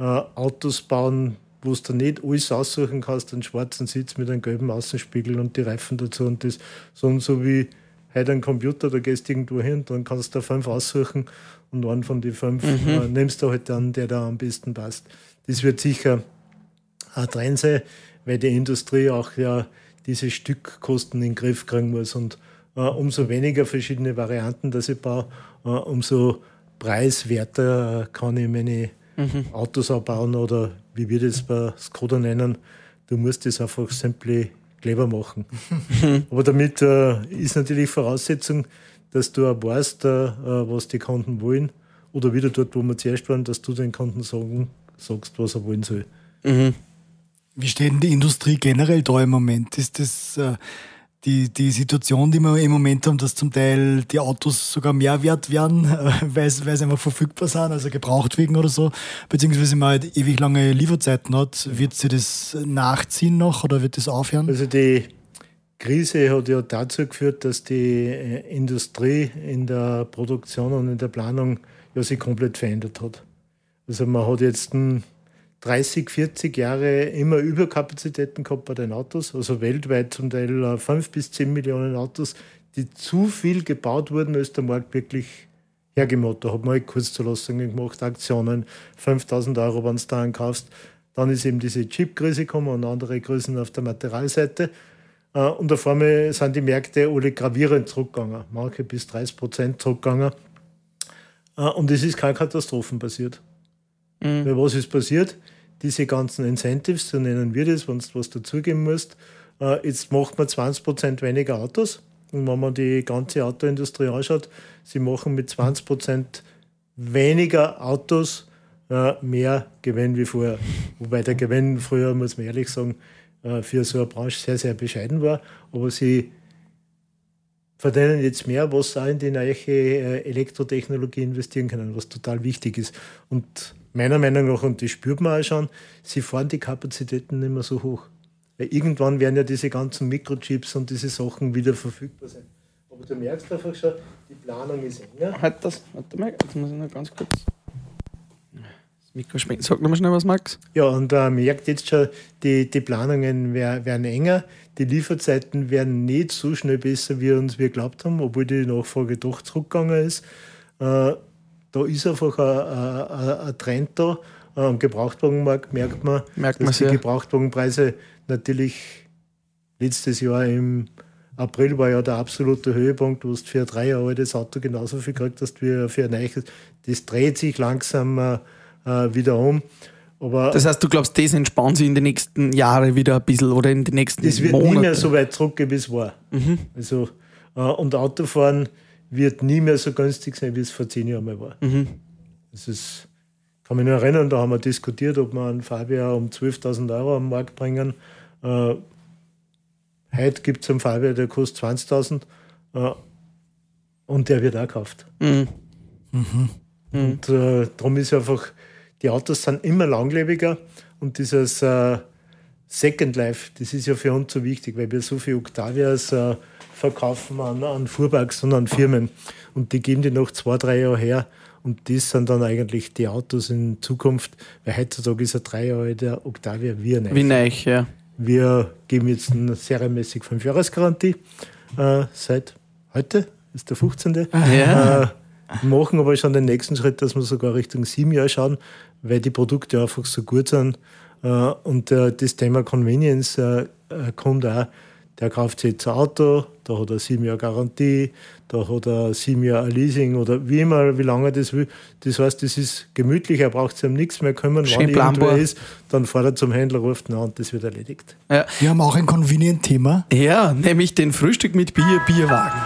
äh, Autos bauen, wo du dann nicht alles aussuchen kannst, einen schwarzen Sitz mit einem gelben Außenspiegel und die Reifen dazu und das, sondern so wie heute ein Computer, da gehst du irgendwo hin und dann kannst du da fünf aussuchen und einen von den fünf mhm. äh, nimmst du halt dann, der da am besten passt. Das wird sicher ein Trend sein, weil die Industrie auch ja diese Stückkosten in den Griff kriegen muss und äh, umso weniger verschiedene Varianten, dass ich baue, äh, umso preiswerter kann ich meine mhm. Autos auch bauen oder wie wir das bei Skoda nennen, du musst das einfach simply clever machen. Aber damit äh, ist natürlich Voraussetzung, dass du auch weißt, äh, was die Kunden wollen oder wieder dort, wo wir zuerst waren, dass du den Kunden sagen, sagst, was er wollen soll. Mhm. Wie steht denn die Industrie generell da im Moment? Ist das äh, die, die Situation, die wir im Moment haben, dass zum Teil die Autos sogar mehr wert werden, weil, sie einfach verfügbar sind, also gebraucht wegen oder so, beziehungsweise man halt ewig lange Lieferzeiten hat, wird sie das nachziehen noch oder wird das aufhören? Also die Krise hat ja dazu geführt, dass die äh, Industrie in der Produktion und in der Planung ja sich komplett verändert hat. Also man hat jetzt ein 30, 40 Jahre immer Überkapazitäten gehabt bei den Autos, also weltweit zum Teil 5 äh, bis 10 Millionen Autos, die zu viel gebaut wurden, als der Markt wirklich hergemacht hat. Hat mal Kurzzulassungen gemacht, Aktionen, 5000 Euro, wenn du da ankaufst. Dann ist eben diese Chip-Krise gekommen und andere Krisen auf der Materialseite. Äh, und auf einmal sind die Märkte alle gravierend zurückgegangen, manche bis 30 Prozent zurückgegangen. Äh, und es ist keine Katastrophen passiert. Mhm. Weil was ist passiert? Diese ganzen Incentives, so nennen wir das, wenn du was dazugeben musst, äh, jetzt macht man 20% weniger Autos. Und wenn man die ganze Autoindustrie anschaut, sie machen mit 20% weniger Autos äh, mehr Gewinn wie vorher. Wobei der Gewinn früher, muss man ehrlich sagen, äh, für so eine Branche sehr, sehr bescheiden war. Aber sie verdienen jetzt mehr, was auch in die neue Elektrotechnologie investieren können, was total wichtig ist. Und meiner Meinung nach, und das spürt man auch schon, sie fahren die Kapazitäten nicht mehr so hoch. Weil irgendwann werden ja diese ganzen Mikrochips und diese Sachen wieder verfügbar sein. Aber du merkst einfach schon, die Planung ist enger. Halt das, warte mal, jetzt muss ich noch ganz kurz. Das Mikro schmeckt. Sag nochmal schnell was, Max. Ja, und äh, merkt jetzt schon, die, die Planungen werden enger. Die Lieferzeiten werden nicht so schnell besser, wie uns wir geglaubt haben, obwohl die Nachfrage doch zurückgegangen ist. Äh, da ist einfach ein, ein, Trend da. Am Gebrauchtwagenmarkt merkt man, merkt dass die Gebrauchtwagenpreise natürlich letztes Jahr im April war ja der absolute Höhepunkt, wo du für ein drei Jahre altes Auto genauso viel gekriegt hast wie für ein neues. Das dreht sich langsam äh, äh, wieder um. Aber das heißt, du glaubst, das entspannt sich in den nächsten Jahren wieder ein bisschen oder in den nächsten Monaten? Es wird Monate. nie mehr so weit zurückgehen, wie es war. Mhm. Also, äh, und Autofahren wird nie mehr so günstig sein, wie es vor zehn Jahren mal war. Mhm. Das ist, kann mich nur erinnern, da haben wir diskutiert, ob wir einen Fabia um 12.000 Euro am Markt bringen. Äh, heute gibt es einen Fabia, der kostet 20.000 äh, und der wird auch gekauft. Mhm. Mhm. Und äh, darum ist einfach, die Autos sind immer langlebiger und dieses äh, Second Life, das ist ja für uns so wichtig, weil wir so viele Octavias äh, verkaufen an, an Fuhrparks und an Firmen und die geben die noch zwei, drei Jahre her und das sind dann eigentlich die Autos in Zukunft, weil heutzutage ist ein drei Jahre alter Octavia wie ein Wie neu, ja. Wir geben jetzt eine serienmäßig 5-Jahres-Garantie äh, seit heute, ist der 15. Ja. Äh, machen aber schon den nächsten Schritt, dass wir sogar Richtung sieben Jahre schauen, weil die Produkte einfach so gut sind. Äh, und äh, das Thema Convenience äh, kommt auch der kauft sich jetzt ein Auto, da hat er sieben Jahre Garantie, da hat er sieben Jahre Leasing oder wie immer, wie lange er das will. Das heißt, das ist gemütlich, er braucht sich um nichts mehr kümmern. Schön Wenn planbar. ist, dann fährt er zum Händler, ruft ihn an und das wird erledigt. Ja. Wir haben auch ein Convenient-Thema. Ja, nämlich den Frühstück mit Bier, Bierwagen.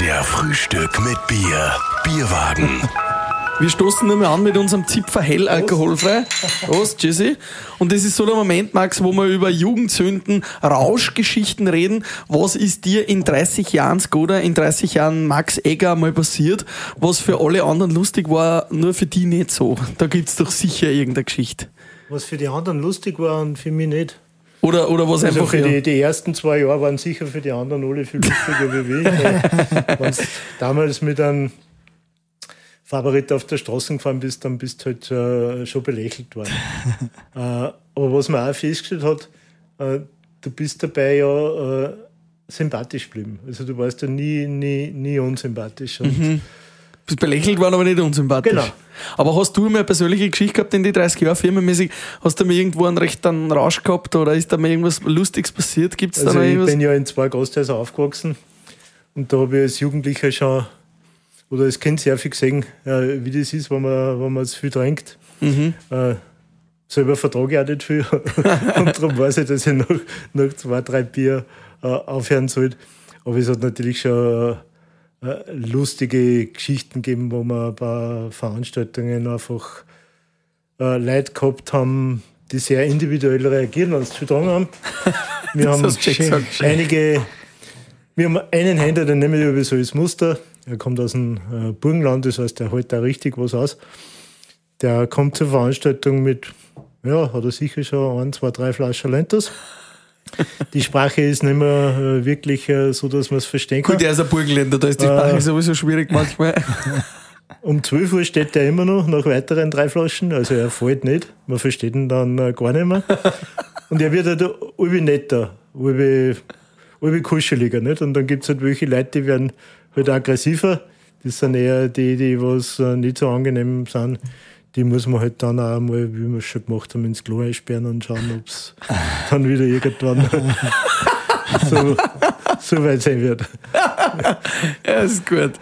Der Frühstück mit Bier, Bierwagen. Wir stoßen nur mal an mit unserem Zipfer hell alkoholfrei. Prost, Jesse. Und das ist so der Moment, Max, wo wir über Jugendsünden, Rauschgeschichten reden. Was ist dir in 30 Jahren Skoda, in 30 Jahren Max Egger mal passiert, was für alle anderen lustig war, nur für die nicht so? Da gibt's doch sicher irgendeine Geschichte. Was für die anderen lustig war und für mich nicht. Oder, oder was also einfach. Für die, die ersten zwei Jahre waren sicher für die anderen alle viel lustiger wie ich. damals mit einem Favorit auf der Straße gefahren bist, dann bist du halt äh, schon belächelt worden. äh, aber was man auch festgestellt hat, äh, du bist dabei ja äh, sympathisch geblieben. Also du warst ja nie, nie, nie unsympathisch. Und mhm. Bist belächelt worden, aber nicht unsympathisch. Genau. Aber hast du mal eine persönliche Geschichte gehabt in die 30 Jahren firmenmäßig? Hast du mal irgendwo einen rechten Rausch gehabt oder ist da mal irgendwas Lustiges passiert? Gibt's also da ich irgendwas? bin ja in zwei Gasthäusern aufgewachsen und da habe ich als Jugendlicher schon oder als Kind sehr viel gesehen, äh, wie das ist, wenn man, wenn man es viel trinkt. Mhm. Äh, selber vertrage ich auch nicht viel. und darum weiß ich, dass ich noch, noch zwei, drei Bier äh, aufhören sollte. Aber es hat natürlich schon äh, lustige Geschichten gegeben, wo wir bei Veranstaltungen einfach äh, Leute gehabt haben, die sehr individuell reagieren, wenn sie zu tun haben. Wir haben einige, wir haben einen Händler, den nehmen wir über so als Muster. Er kommt aus dem äh, Burgenland, das heißt, er hält da richtig was aus. Der kommt zur Veranstaltung mit, ja, hat er sicher schon ein, zwei, drei Flaschen Lentos. Die Sprache ist nicht mehr äh, wirklich äh, so, dass man es verstehen kann. Gut, er ist ein Burgenländer, da ist die Sprache äh, sowieso schwierig manchmal. Um 12 Uhr steht er immer noch nach weiteren drei Flaschen, also er fällt nicht, man versteht ihn dann äh, gar nicht mehr. Und er wird halt irgendwie netter, irgendwie kuscheliger. Nicht? Und dann gibt es halt welche Leute, die werden halt aggressiver. Das sind eher die, die was äh, nicht so angenehm sind. Die muss man halt dann auch mal, wie wir es schon gemacht haben, ins Klo einsperren und schauen, ob es dann wieder irgendwann so, so weit sein wird. ja, ist gut.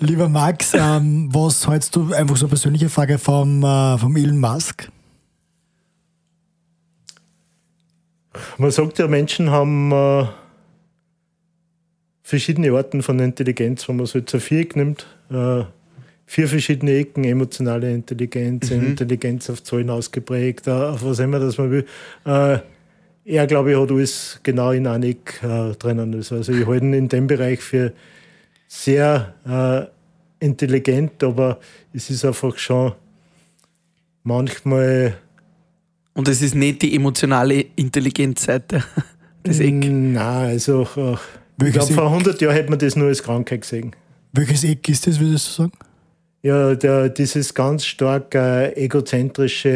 Lieber Max, ähm, was hältst du einfach so eine persönliche Frage vom, äh, vom Elon Musk? Man sagt ja, Menschen haben äh, verschiedene Arten von Intelligenz, wenn man so jetzt ein Viereck nimmt. Äh, vier verschiedene Ecken, emotionale Intelligenz, mhm. Intelligenz auf Zahlen ausgeprägt, äh, auf was immer das man will. Äh, er, glaube ich, hat alles genau in einem Eck äh, drinnen. Also ich halte ihn in dem Bereich für sehr intelligent, aber es ist einfach schon manchmal. Und es ist nicht die emotionale Intelligenzseite des Eck? Nein, also. Äh, ich glaube, vor 100 Jahren hätte man das nur als Krankheit gesehen. Welches Eck ist das, würdest du sagen? Ja, der, dieses ganz stark äh, egozentrische,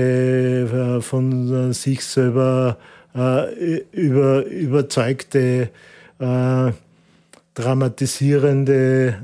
äh, von äh, sich selber äh, über, überzeugte, äh, dramatisierende,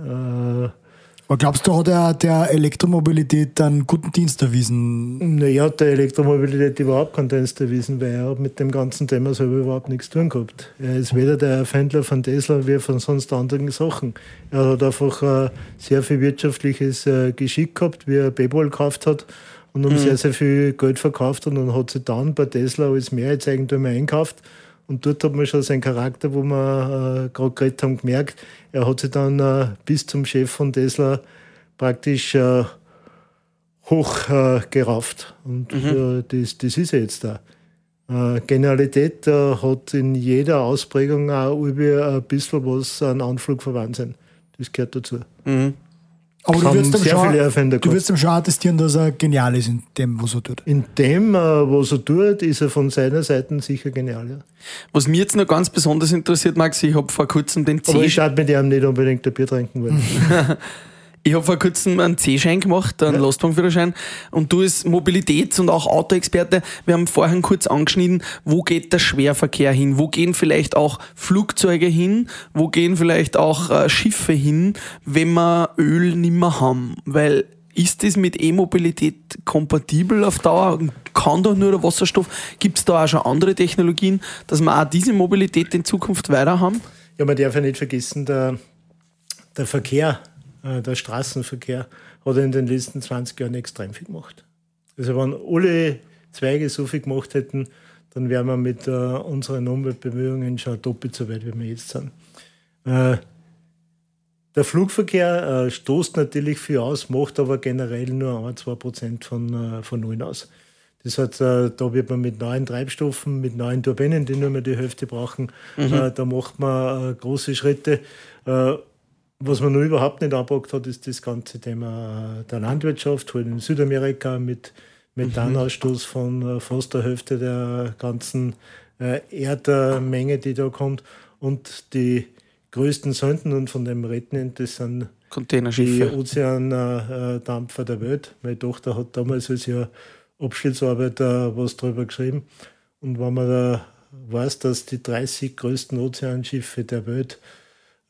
äh, aber glaubst du, hat er der Elektromobilität einen guten Dienst erwiesen? Naja, hat der Elektromobilität überhaupt keinen Dienst erwiesen, weil er mit dem ganzen Thema selber überhaupt nichts zu tun gehabt. Er ist weder der Erfinder von Tesla wie von sonst anderen Sachen. Er hat einfach äh, sehr viel wirtschaftliches äh, Geschick gehabt, wie er Babel gekauft hat und um mhm. sehr, sehr viel Geld verkauft und dann hat sie dann bei Tesla als Mehrheitseigentümer einkauft und dort hat man schon seinen Charakter, wo wir äh, gerade geredet haben, gemerkt. Er hat sich dann äh, bis zum Chef von Tesla praktisch äh, hochgerafft. Äh, und mhm. äh, das, das ist jetzt da. Äh, Genialität äh, hat in jeder Ausprägung auch ein bisschen was an Anflug von Wahnsinn. Das gehört dazu. Mhm. Aber du wirst, sehr schon, viele du wirst ihm schon attestieren, dass er genial ist in dem, was er tut. In dem, äh, was er tut, ist er von seiner Seite sicher genial. Ja. Was mich jetzt noch ganz besonders interessiert, Max, ich habe vor kurzem den C. Aber ich schaue mit ihm nicht unbedingt ein Bier trinken wollen. Ich habe vor kurzem einen C-Schein gemacht, einen ja. Lastwagenführerschein. Und du als Mobilitäts- und auch Autoexperte, wir haben vorhin kurz angeschnitten, wo geht der Schwerverkehr hin? Wo gehen vielleicht auch Flugzeuge hin? Wo gehen vielleicht auch äh, Schiffe hin, wenn wir Öl nimmer haben? Weil ist das mit E-Mobilität kompatibel auf Dauer? Kann doch nur der Wasserstoff? Gibt es da auch schon andere Technologien, dass wir auch diese Mobilität in Zukunft weiter haben? Ja, man darf ja nicht vergessen, der, der Verkehr der Straßenverkehr hat in den letzten 20 Jahren extrem viel gemacht. Also wenn alle Zweige so viel gemacht hätten, dann wären wir mit äh, unseren Umweltbemühungen schon doppelt so weit, wie wir jetzt sind. Äh, der Flugverkehr äh, stoßt natürlich viel aus, macht aber generell nur 1, 2 Prozent von, äh, von Nullen aus. Das heißt, äh, da wird man mit neuen Treibstoffen, mit neuen Turbinen, die nur mehr die Hälfte brauchen, mhm. Äh, da macht man große Schritte. Was man noch überhaupt nicht angepackt hat, ist das ganze Thema der Landwirtschaft, halt in Südamerika mit Methanausstoß von äh, fast der Hälfte der ganzen äh, Erdmenge, die da kommt. Und die größten Sünden, und von dem reden das sind die Ozeandampfer der Welt. Meine Tochter hat damals als Jahr Abschlussarbeit äh, was darüber geschrieben. Und wenn man da weiß, dass die 30 größten Ozeanschiffe der Welt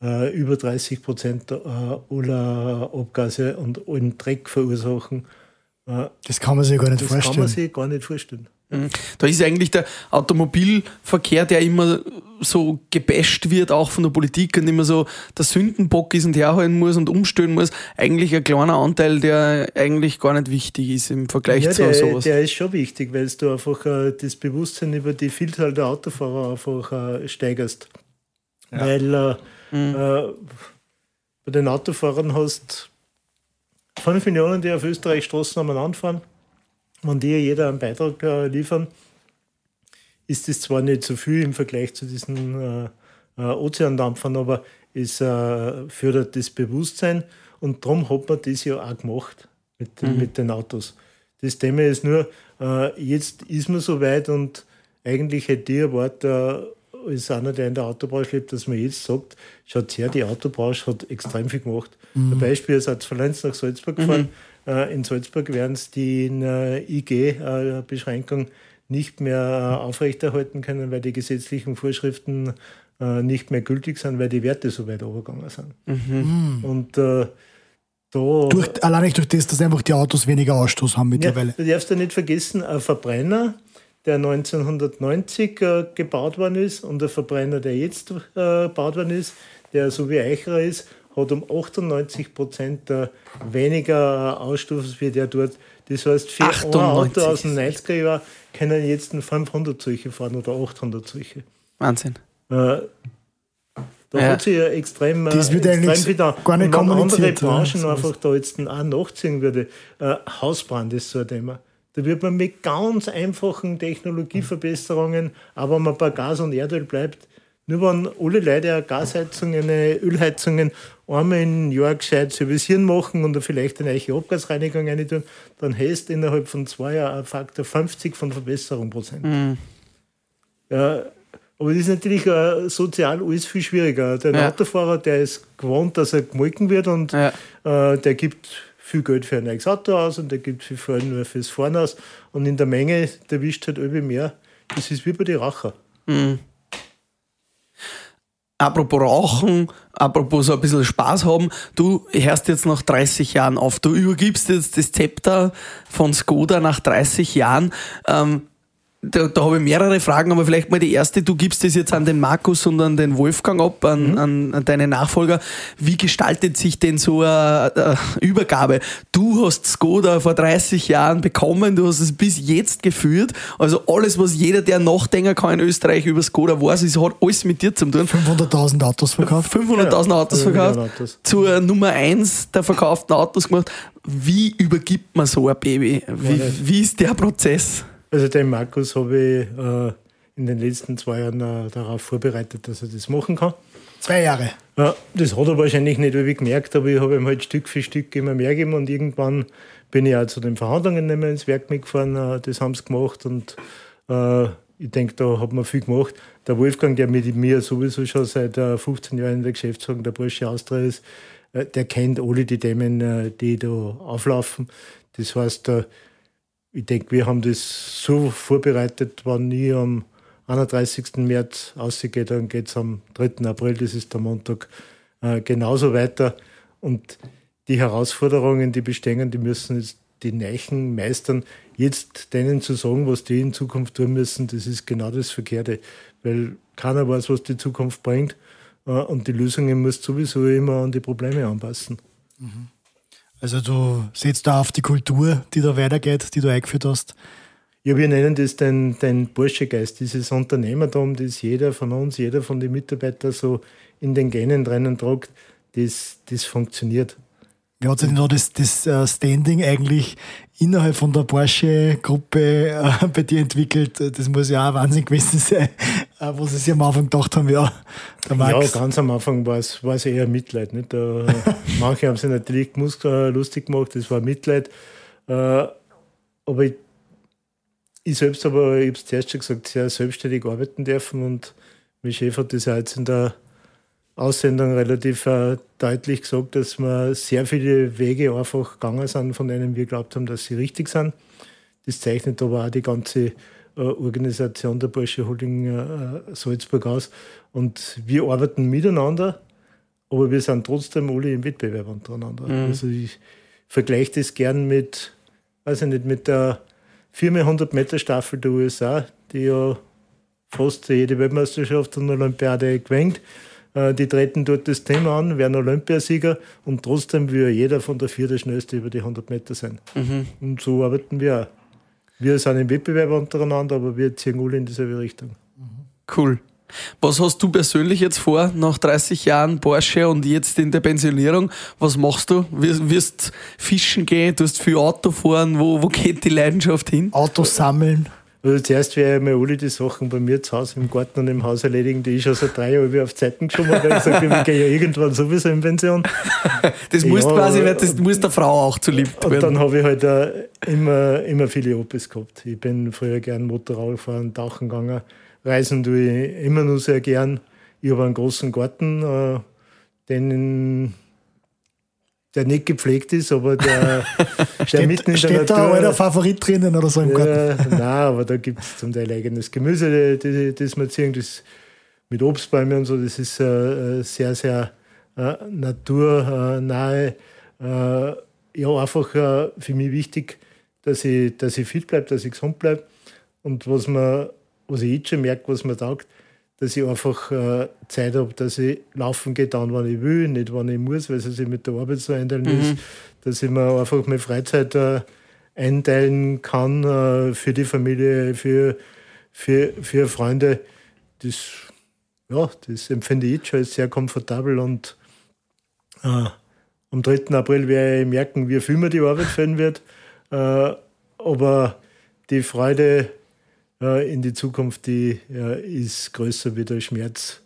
äh, über 30 Prozent äh, aller Abgase und allen Dreck verursachen. Äh, das kann man sich gar nicht das vorstellen. Das kann man sich gar nicht vorstellen. Mhm. Da ist eigentlich der Automobilverkehr, der immer so gebasht wird, auch von der Politik und immer so der Sündenbock ist und herhalten muss und umstellen muss, eigentlich ein kleiner Anteil, der eigentlich gar nicht wichtig ist im Vergleich ja, zu der, sowas. Der ist schon wichtig, weil du einfach äh, das Bewusstsein über die Vielzahl der Autofahrer einfach äh, steigerst. Ja. Weil äh, Mhm. Äh, bei den Autofahrern hast 5 Millionen, die auf Österreich Straßen umeinander fahren. Wenn die jeder einen Beitrag äh, liefern, ist das zwar nicht so viel im Vergleich zu diesen äh, äh Ozeandampfern, aber es äh, fördert das Bewusstsein und darum hat man das ja auch gemacht mit, mhm. mit den Autos. Das Thema ist nur, äh, jetzt ist man so weit und eigentlich hätte ich erwartet, als einer, der in der Autobranche lebt, dass man jetzt sagt, schaut her, die Autobranche hat extrem viel gemacht. Mhm. Ein Beispiel ist als Valenz nach Salzburg gefahren. Mhm. Äh, in Salzburg werden es die IG-Beschränkung nicht mehr aufrechterhalten können, weil die gesetzlichen Vorschriften äh, nicht mehr gültig sind, weil die Werte so weit übergegangen sind. Mhm. Und äh, da, durch, allein durch das, dass einfach die Autos weniger Ausstoß haben mittlerweile. Ja, du darfst ja nicht vergessen, ein Verbrenner der 1990 äh, gebaut worden ist und der Verbrenner, der jetzt äh, gebaut worden ist, der so wie Eicherer ist, hat um 98 Prozent äh, weniger Ausstoß wie der dort. Das heißt, für Auto aus den 90er Jahren können jetzt 500 solche fahren oder 800 solche. Wahnsinn. Äh, da ja. hat sich ja extrem, das wird extrem da. Gar nicht und wenn andere Branchen ja, einfach da jetzt auch nachziehen würde, äh, Hausbrand ist so ein Thema. Da wird man mit ganz einfachen Technologieverbesserungen, aber wenn man bei Gas und Erdöl bleibt, nur wenn alle Leute eine Gasheizung, eine Ölheizungen einmal im Jahr gescheit servicieren machen und vielleicht eine neue Abgasreinigung rein tun, dann hast du innerhalb von zwei Jahren einen Faktor 50 von Verbesserung Prozent. Mhm. Ja, aber das ist natürlich uh, sozial alles viel schwieriger. Der ja. Autofahrer, der ist gewohnt, dass er gemolken wird und ja. uh, der gibt viel Geld für ein neues Auto aus und der gibt viel nur fürs Fahren aus. Und in der Menge, der wischt halt irgendwie mehr. Das ist wie bei den Racher. Mhm. Apropos Rauchen, apropos so ein bisschen Spaß haben, du hörst jetzt nach 30 Jahren auf. Du übergibst jetzt das Zepter von Skoda nach 30 Jahren. Ähm, da, da habe ich mehrere Fragen, aber vielleicht mal die erste. Du gibst das jetzt an den Markus und an den Wolfgang ab, an, mhm. an, an deine Nachfolger. Wie gestaltet sich denn so eine, eine, Übergabe? Du hast Skoda vor 30 Jahren bekommen, du hast es bis jetzt geführt. Also alles, was jeder, der nachdenken kann in Österreich über Skoda weiß, ist, hat alles mit dir zu tun. 500.000 Autos verkauft. 500.000 Autos verkauft. Autos. Zur Nummer 1 der verkauften Autos gemacht. Wie übergibt man so ein Baby? Wie, wie ist der Prozess? Also den Markus habe ich äh, in den letzten zwei Jahren äh, darauf vorbereitet, dass er das machen kann. Zwei Jahre. Ja, das hat er wahrscheinlich nicht wirklich gemerkt, aber ich habe ihm halt Stück für Stück immer mehr gegeben und irgendwann bin ich auch zu den Verhandlungen nicht mehr ins Werk mitgefahren. Äh, das haben sie gemacht und äh, ich denke, da hat man viel gemacht. Der Wolfgang, der mit mir sowieso schon seit 15 äh, Jahren in der Geschäftsführung der Porsche Austria ist, der kennt alle die Themen, die da auflaufen. Das heißt, ich denke, wir haben das so vorbereitet, wann nie am 31. März ausgeht, dann geht es am 3. April, das ist der Montag, äh, genauso weiter. Und die Herausforderungen, die bestehen, die müssen jetzt die Neichen meistern. Jetzt denen zu sagen, was die in Zukunft tun müssen, das ist genau das Verkehrte, weil keiner weiß, was die Zukunft bringt. Äh, und die Lösungen muss sowieso immer an die Probleme anpassen. Mhm. Also du setzt da auf die Kultur, die da weitergeht, die du eingeführt hast. Ja, wir nennen das den, den Burschegeist, dieses Unternehmertum, das jeder von uns, jeder von den Mitarbeitern so in den Genen drinnen tragt, das, das funktioniert. Wie hat sich denn da das, das äh, Standing eigentlich innerhalb von der Porsche-Gruppe äh, bei dir entwickelt? Das muss ja auch Wahnsinn gewesen sein, äh, wo sie sich am Anfang gedacht haben, ja, der Max. Ja, ganz am Anfang war es, war es eher Mitleid. Nicht? Da, manche haben sich natürlich lustig gemacht, das war Mitleid. aber ich, ich selbst habe, ich habe es zuerst schon gesagt, sehr selbstständig arbeiten dürfen und mein Chef hat das auch jetzt in der Aussendung relativ äh, deutlich gesagt, dass wir sehr viele Wege einfach gegangen sind, von denen wir glaubt haben, dass sie richtig sind. Das zeichnet aber auch die ganze äh, Organisation der Porsche Holding äh, Salzburg aus. Und wir arbeiten miteinander, aber wir sind trotzdem alle im Wettbewerb untereinander. Mhm. Also ich vergleiche das gern mit, weiß ich nicht, mit der 400 Meter Staffel der USA, die ja fast jede Weltmeisterschaft und Olympiade gewinnt. Äh, die treten dort das Thema an, werden Olympiasieger und trotzdem will jeder von der vier der schnellste über die 100 Meter sein. Mhm. Und so arbeiten wir auch. Wir sind im Wettbewerb untereinander, aber wir ziehen alle in dieselbe Richtung. Cool. Was hast du persönlich jetzt vor, nach 30 Jahren Porsche und jetzt in der Pensionierung? Was machst du? Wirst, wirst fischen gehen, du hast viel Auto fahren, wo, wo geht die Leidenschaft hin? Autos sammeln. Also zuerst werde ich mal alle die Sachen bei mir zu Hause im Garten und im Haus erledigen, die ich schon seit drei Jahren auf Zeiten geschoben habe, ich gesagt ich gehe ja irgendwann sowieso in Pension. das ja, musst quasi, das muss der Frau auch zu lieb werden. Und dann habe ich halt immer, immer viele Opis gehabt. Ich bin früher gern Motorrad gefahren, tauchen gegangen, reisen tue ich immer noch sehr gern. Ich habe einen großen Garten, äh, den der nicht gepflegt ist, aber der, der mitten in der Steht Natur. da euer Favorit drinnen oder so im Garten? nein, aber da gibt es zum Teil eigenes Gemüse, das, das wir ziehen, das mit Obstbäumen und so, das ist äh, sehr, sehr äh, naturnahe. Äh, ja, einfach äh, für mich wichtig, dass ich, dass ich fit bleibe, dass ich gesund bleibe. Und was, man, was ich jetzt schon merke, was mir taugt, dass ich einfach äh, Zeit habe, dass ich laufen gehe, dann, wann ich will, nicht wann ich muss, weil es sich mit der Arbeit so einteilen mhm. ist, dass ich mir einfach meine Freizeit äh, einteilen kann äh, für die Familie, für, für, für Freunde. Das, ja, das empfinde ich jetzt schon als sehr komfortabel und äh, am 3. April werde ich merken, wie viel mir die Arbeit fällen wird. Äh, aber die Freude, äh, in die Zukunft, die äh, ist größer wie der Schmerz,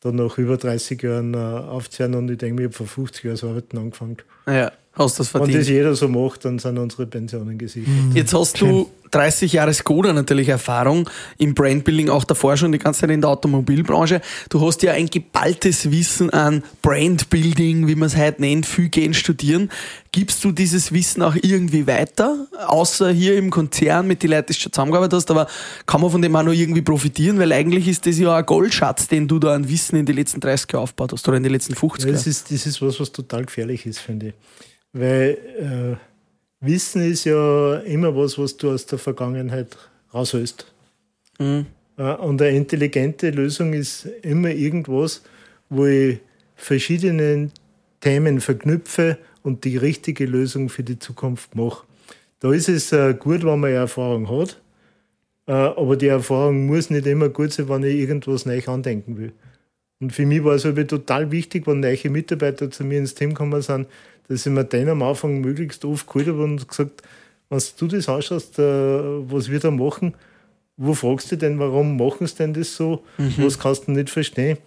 dann nach über 30 Jahren äh, aufzuhören. Und ich denke, ich habe vor 50 Jahren das Arbeiten angefangen. Ja. Hast das verdient. Wenn das jeder so macht, dann sind unsere Pensionen gesichert. Jetzt hast du 30 Jahre Skoda natürlich Erfahrung im Brandbuilding, auch davor schon die ganze Zeit in der Automobilbranche. Du hast ja ein geballtes Wissen an Brandbuilding, wie man es heute nennt, viel gehen studieren. Gibst du dieses Wissen auch irgendwie weiter? Außer hier im Konzern mit den Leuten, die du schon zusammengearbeitet hast, aber kann man von dem auch noch irgendwie profitieren? Weil eigentlich ist das ja ein Goldschatz, den du da an Wissen in den letzten 30 Jahren aufgebaut hast oder in den letzten 50 Jahren. Ja, das, ist, das ist was, was total gefährlich ist, finde ich. Weil äh, Wissen ist ja immer was, was du aus der Vergangenheit raushältst. Mhm. Und eine intelligente Lösung ist immer irgendwas, wo ich verschiedene Themen verknüpfe und die richtige Lösung für die Zukunft mache. Da ist es äh, gut, wenn man Erfahrung hat, äh, aber die Erfahrung muss nicht immer gut sein, wenn ich irgendwas neu andenken will. Und für mich war es halt total wichtig, wenn neue Mitarbeiter zu mir ins Team gekommen sind, dass ich mir den am Anfang möglichst oft geholt habe und gesagt, wenn du das anschaust, äh, was wir da machen, wo fragst du denn, warum machen sie denn das so? Mhm. Was kannst du nicht verstehen?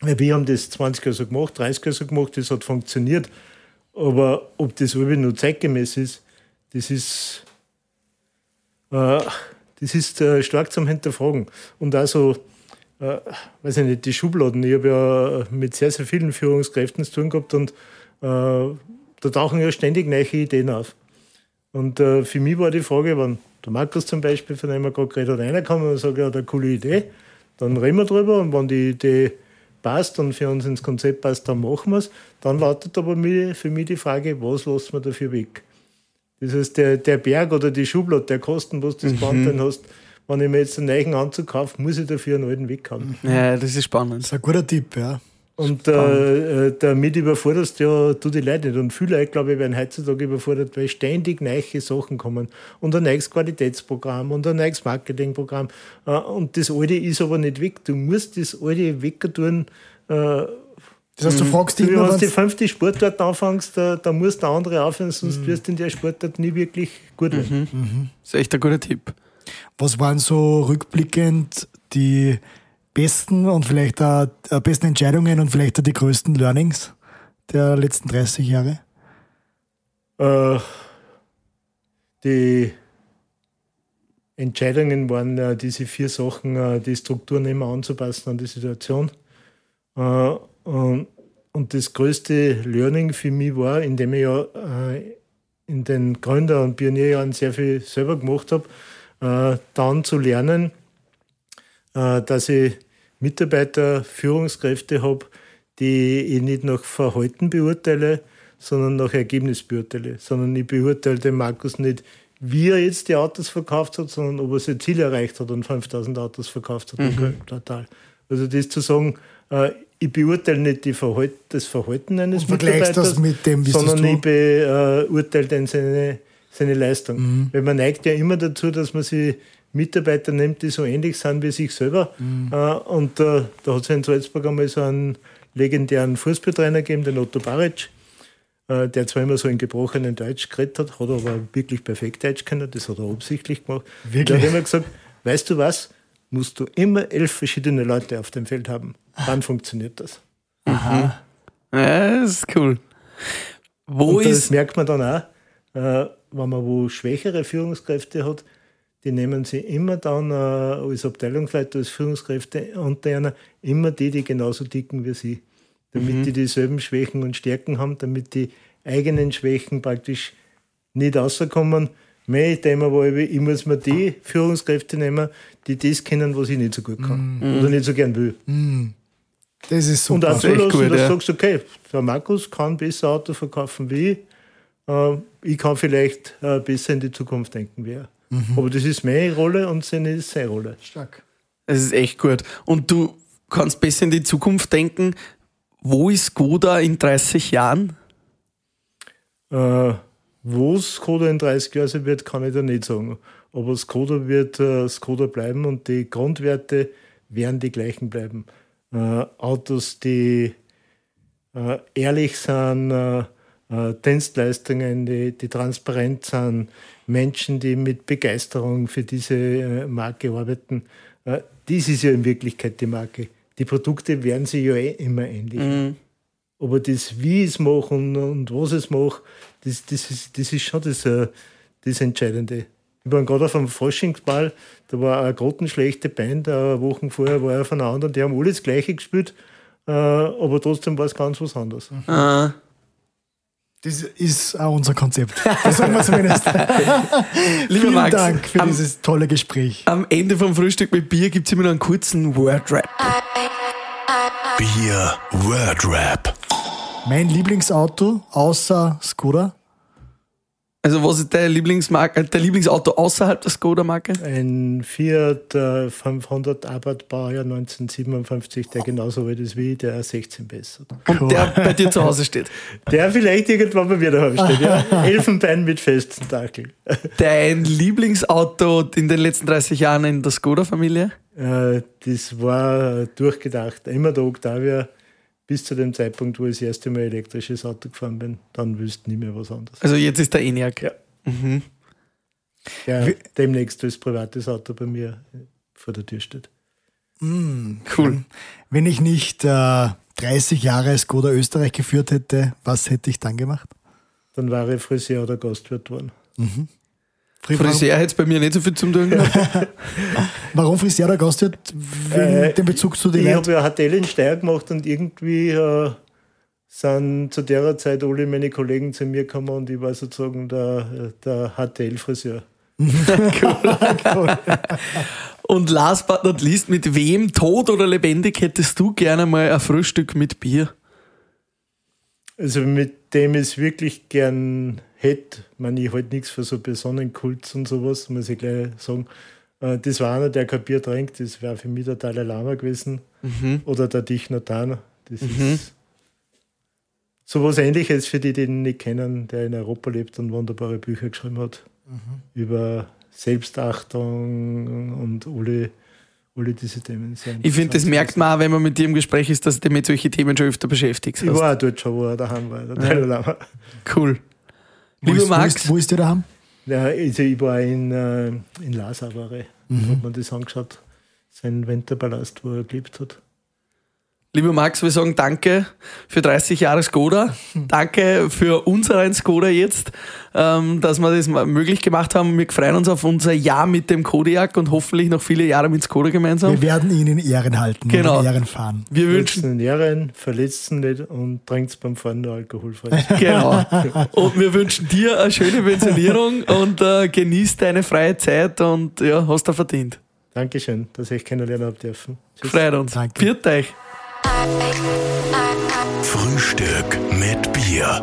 Weil wir haben das 20 Jahre so gemacht, 30 Jahre so gemacht, das hat funktioniert. Aber ob das irgendwie nur zeitgemäß ist, das ist, äh, das ist äh, stark zum Hinterfragen. Und also, äh, weiß ich nicht, die Schubladen. Ich habe ja mit sehr, sehr vielen Führungskräften zu tun gehabt und äh, da tauchen ja ständig neue Ideen auf. Und äh, für mich war die Frage, wenn der Markus zum Beispiel, von dem wir gerade geredet hat, reinkommt und sagt, hat eine coole Idee, dann reden wir drüber und wenn die Idee passt und für uns ins Konzept passt, dann machen wir es. Dann wartet aber für mich die Frage, was lassen wir dafür weg? Das heißt, der, der Berg oder die Schublade der Kosten, was du das mhm. dann hast, wenn ich mir jetzt einen neuen Anzug kaufe, muss ich dafür einen alten weg haben. Ja, das ist spannend. Das ist ein guter Tipp, ja. Und äh, äh, damit überforderst ja du die Leute nicht. Und viele Leute, glaube ich, werden heutzutage überfordert, weil ständig neue Sachen kommen. Und ein neues Qualitätsprogramm und ein neues Marketingprogramm. Äh, und das alte ist aber nicht weg. Du musst das alte wegtun. Äh, das heißt, du mhm. fragst dich Wenn du die fünfte Sportart anfängst, da, da musst der andere aufhören, sonst mhm. wirst du in der Sportart nie wirklich gut werden. Mhm. Mhm. Das ist echt ein guter Tipp. Was waren so rückblickend die besten und vielleicht auch äh, besten Entscheidungen und vielleicht auch die größten Learnings der letzten 30 Jahre? Äh, die Entscheidungen waren äh, diese vier Sachen, äh, die Strukturen immer anzupassen an die Situation. Äh, und, und, das größte Learning für mich war, indem ich ja äh, in den Gründer- und Pionierjahren sehr viel selber gemacht habe, dann zu lernen, dass ich Mitarbeiter, Führungskräfte habe, die ich nicht nach Verhalten beurteile, sondern nach Ergebnis beurteile. Sondern ich beurteile den Markus nicht, wie er jetzt die Autos verkauft hat, sondern ob er sein Ziel erreicht hat und 5000 Autos verkauft hat. Mhm. Total. Also das zu sagen, äh, ich beurteile nicht Verhalt, das Verhalten eines und Mitarbeiters, das mit dem, sondern ich beurteile dann seine, seine Leistung. Mhm. Weil man neigt ja immer dazu, dass man sich Mitarbeiter nimmt, die so ähnlich sind wie sich selber. Mhm. Äh, und äh, da hat es in Salzburg einmal so einen legendären Fußballtrainer gegeben, den Otto Baric, äh, der zwar immer so in gebrochenen Deutsch geredet hat, hat aber wirklich perfekt Deutsch können, das hat er absichtlich gemacht. Wirklich? Der hat immer gesagt, weißt du was, musst du immer elf verschiedene Leute auf dem Feld haben. Dann funktioniert das. Aha. Ja, das ist cool. Wo und ist das merkt man dann auch, äh, wenn man wo schwächere Führungskräfte hat, die nehmen sie immer dann äh, als Abteilungsleiter, als Führungskräfte unter einer, immer die, die genauso dicken wie sie. Damit mhm. die dieselben Schwächen und Stärken haben, damit die eigenen Schwächen praktisch nicht rauskommen. Mein Thema war, ich muss mir die Führungskräfte nehmen, die das kennen, was ich nicht so gut kann mhm. oder nicht so gern will. Mhm. Das ist super. Und auch so lassen, gut, dass ja. du sagst, okay, der Markus kann besser Auto verkaufen wie ich. Äh, ich kann vielleicht äh, besser in die Zukunft denken wie er. Mhm. Aber das ist meine Rolle und seine ist seine Rolle. Stark. Das ist echt gut. Und du kannst besser in die Zukunft denken. Wo ist Skoda in 30 Jahren? Äh, wo Skoda in 30 Jahren wird, kann ich da nicht sagen. Aber Skoda wird äh, Skoda bleiben und die Grundwerte werden die gleichen bleiben. Äh, Autos, die äh, ehrlich sind, äh, Dienstleistungen, die, die transparent sind, Menschen, die mit Begeisterung für diese äh, Marke arbeiten. Äh, dies ist ja in Wirklichkeit die Marke. Die Produkte werden sich ja eh immer ähnlich. Mhm. Aber das, wie ich es mache und, und was ich es mache, das, das, ist, das ist schon das, äh, das Entscheidende. Ich war gerade auf einem Faschingsball, da war eine grottenschlechte Band, eine Wochen vorher war er von einer anderen, die haben alle das Gleiche gespielt, aber trotzdem war es ganz was anderes. Mhm. Das ist auch unser Konzept. Das sagen wir zumindest. Lieber Vielen Max, Dank für am, dieses tolle Gespräch. Am Ende vom Frühstück mit Bier gibt es immer noch einen kurzen Word-Rap. Bier Word-Rap. Mein Lieblingsauto außer Skoda? Also was ist dein, Lieblingsmarke, dein Lieblingsauto außerhalb der Skoda-Marke? Ein Fiat äh, 500 Abarth Baujahr 1957, der genauso alt ist wie ich, der 16 besser. Und der bei dir zu Hause steht. Der vielleicht irgendwann bei mir daheim steht, ja. Elfenbein mit festen Dackel. Dein Lieblingsauto in den letzten 30 Jahren in der Skoda-Familie? Äh, das war durchgedacht. Immer der Octavia bis zu dem Zeitpunkt, wo ich das erste Mal elektrisches Auto gefahren bin. Dann wüsste ich nie mehr was anderes. Also jetzt ist der ENIAC. Ja. Der demnächst als privates Auto bei mir vor der Tür steht. Cool. Wenn ich nicht äh, 30 Jahre Skoda Österreich geführt hätte, was hätte ich dann gemacht? Dann war ich Friseur oder Gastwirt geworden. Friseur hätte bei mir nicht so viel zum tun. Warum Friseur oder Gastwirt? Wegen Äh, dem Bezug zu den Ich habe ja ein Hotel in Steyr gemacht und irgendwie äh, sind zu der Zeit alle meine Kollegen zu mir gekommen und ich war sozusagen der, der HTL-Friseur. Und last but not least, mit wem, tot oder lebendig, hättest du gerne mal ein Frühstück mit Bier? Also mit dem es wirklich gern hätte, meine, ich halte nichts für so Personenkults und sowas, muss ich gleich sagen. Äh, Das war einer, der kein Bier trinkt, das wäre für mich der Dalai Lama gewesen. Oder der Dich Nathan. Das ist sowas ähnliches für die, die ihn nicht kennen, der in Europa lebt und wunderbare Bücher geschrieben hat. Über Selbstachtung und alle, alle diese Themen. Ich finde, das merkt man auch, wenn man mit dir im Gespräch ist, dass du dich mit solchen Themen schon öfter beschäftigt Ich hast. war auch dort schon, wo er daheim war, der Dalai Lama. Cool. Wo Lieber ist, wo, Max, ist, wo ist der daheim? Ja, also ich war in, äh, in war ich. Mhm. Hat man das angeschaut. Sein Winterpalast, wo er gelebt hat. Lieber Max, wir sagen danke für 30 Jahre Skoda. Danke für unseren Skoda jetzt, ähm, dass wir das möglich gemacht haben. Wir freuen uns auf unser Jahr mit dem Kodiak und hoffentlich noch viele Jahre mit Skoda gemeinsam. Wir werden ihn in Ehren halten Genau. in Ehren fahren. Wir wünschen Wünschen Ehren, verletzt ihn nicht und trinkt beim Fahren nur alkoholfrei. Genau. Und wir wünschen dir eine schöne Pensionierung und äh, genieß deine freie Zeit und ja, hast du verdient. Dankeschön, dass ich kennenlernen habe dürfen. Tschüss. Freut uns. Danke. Viert euch. Frühstück mit Bier.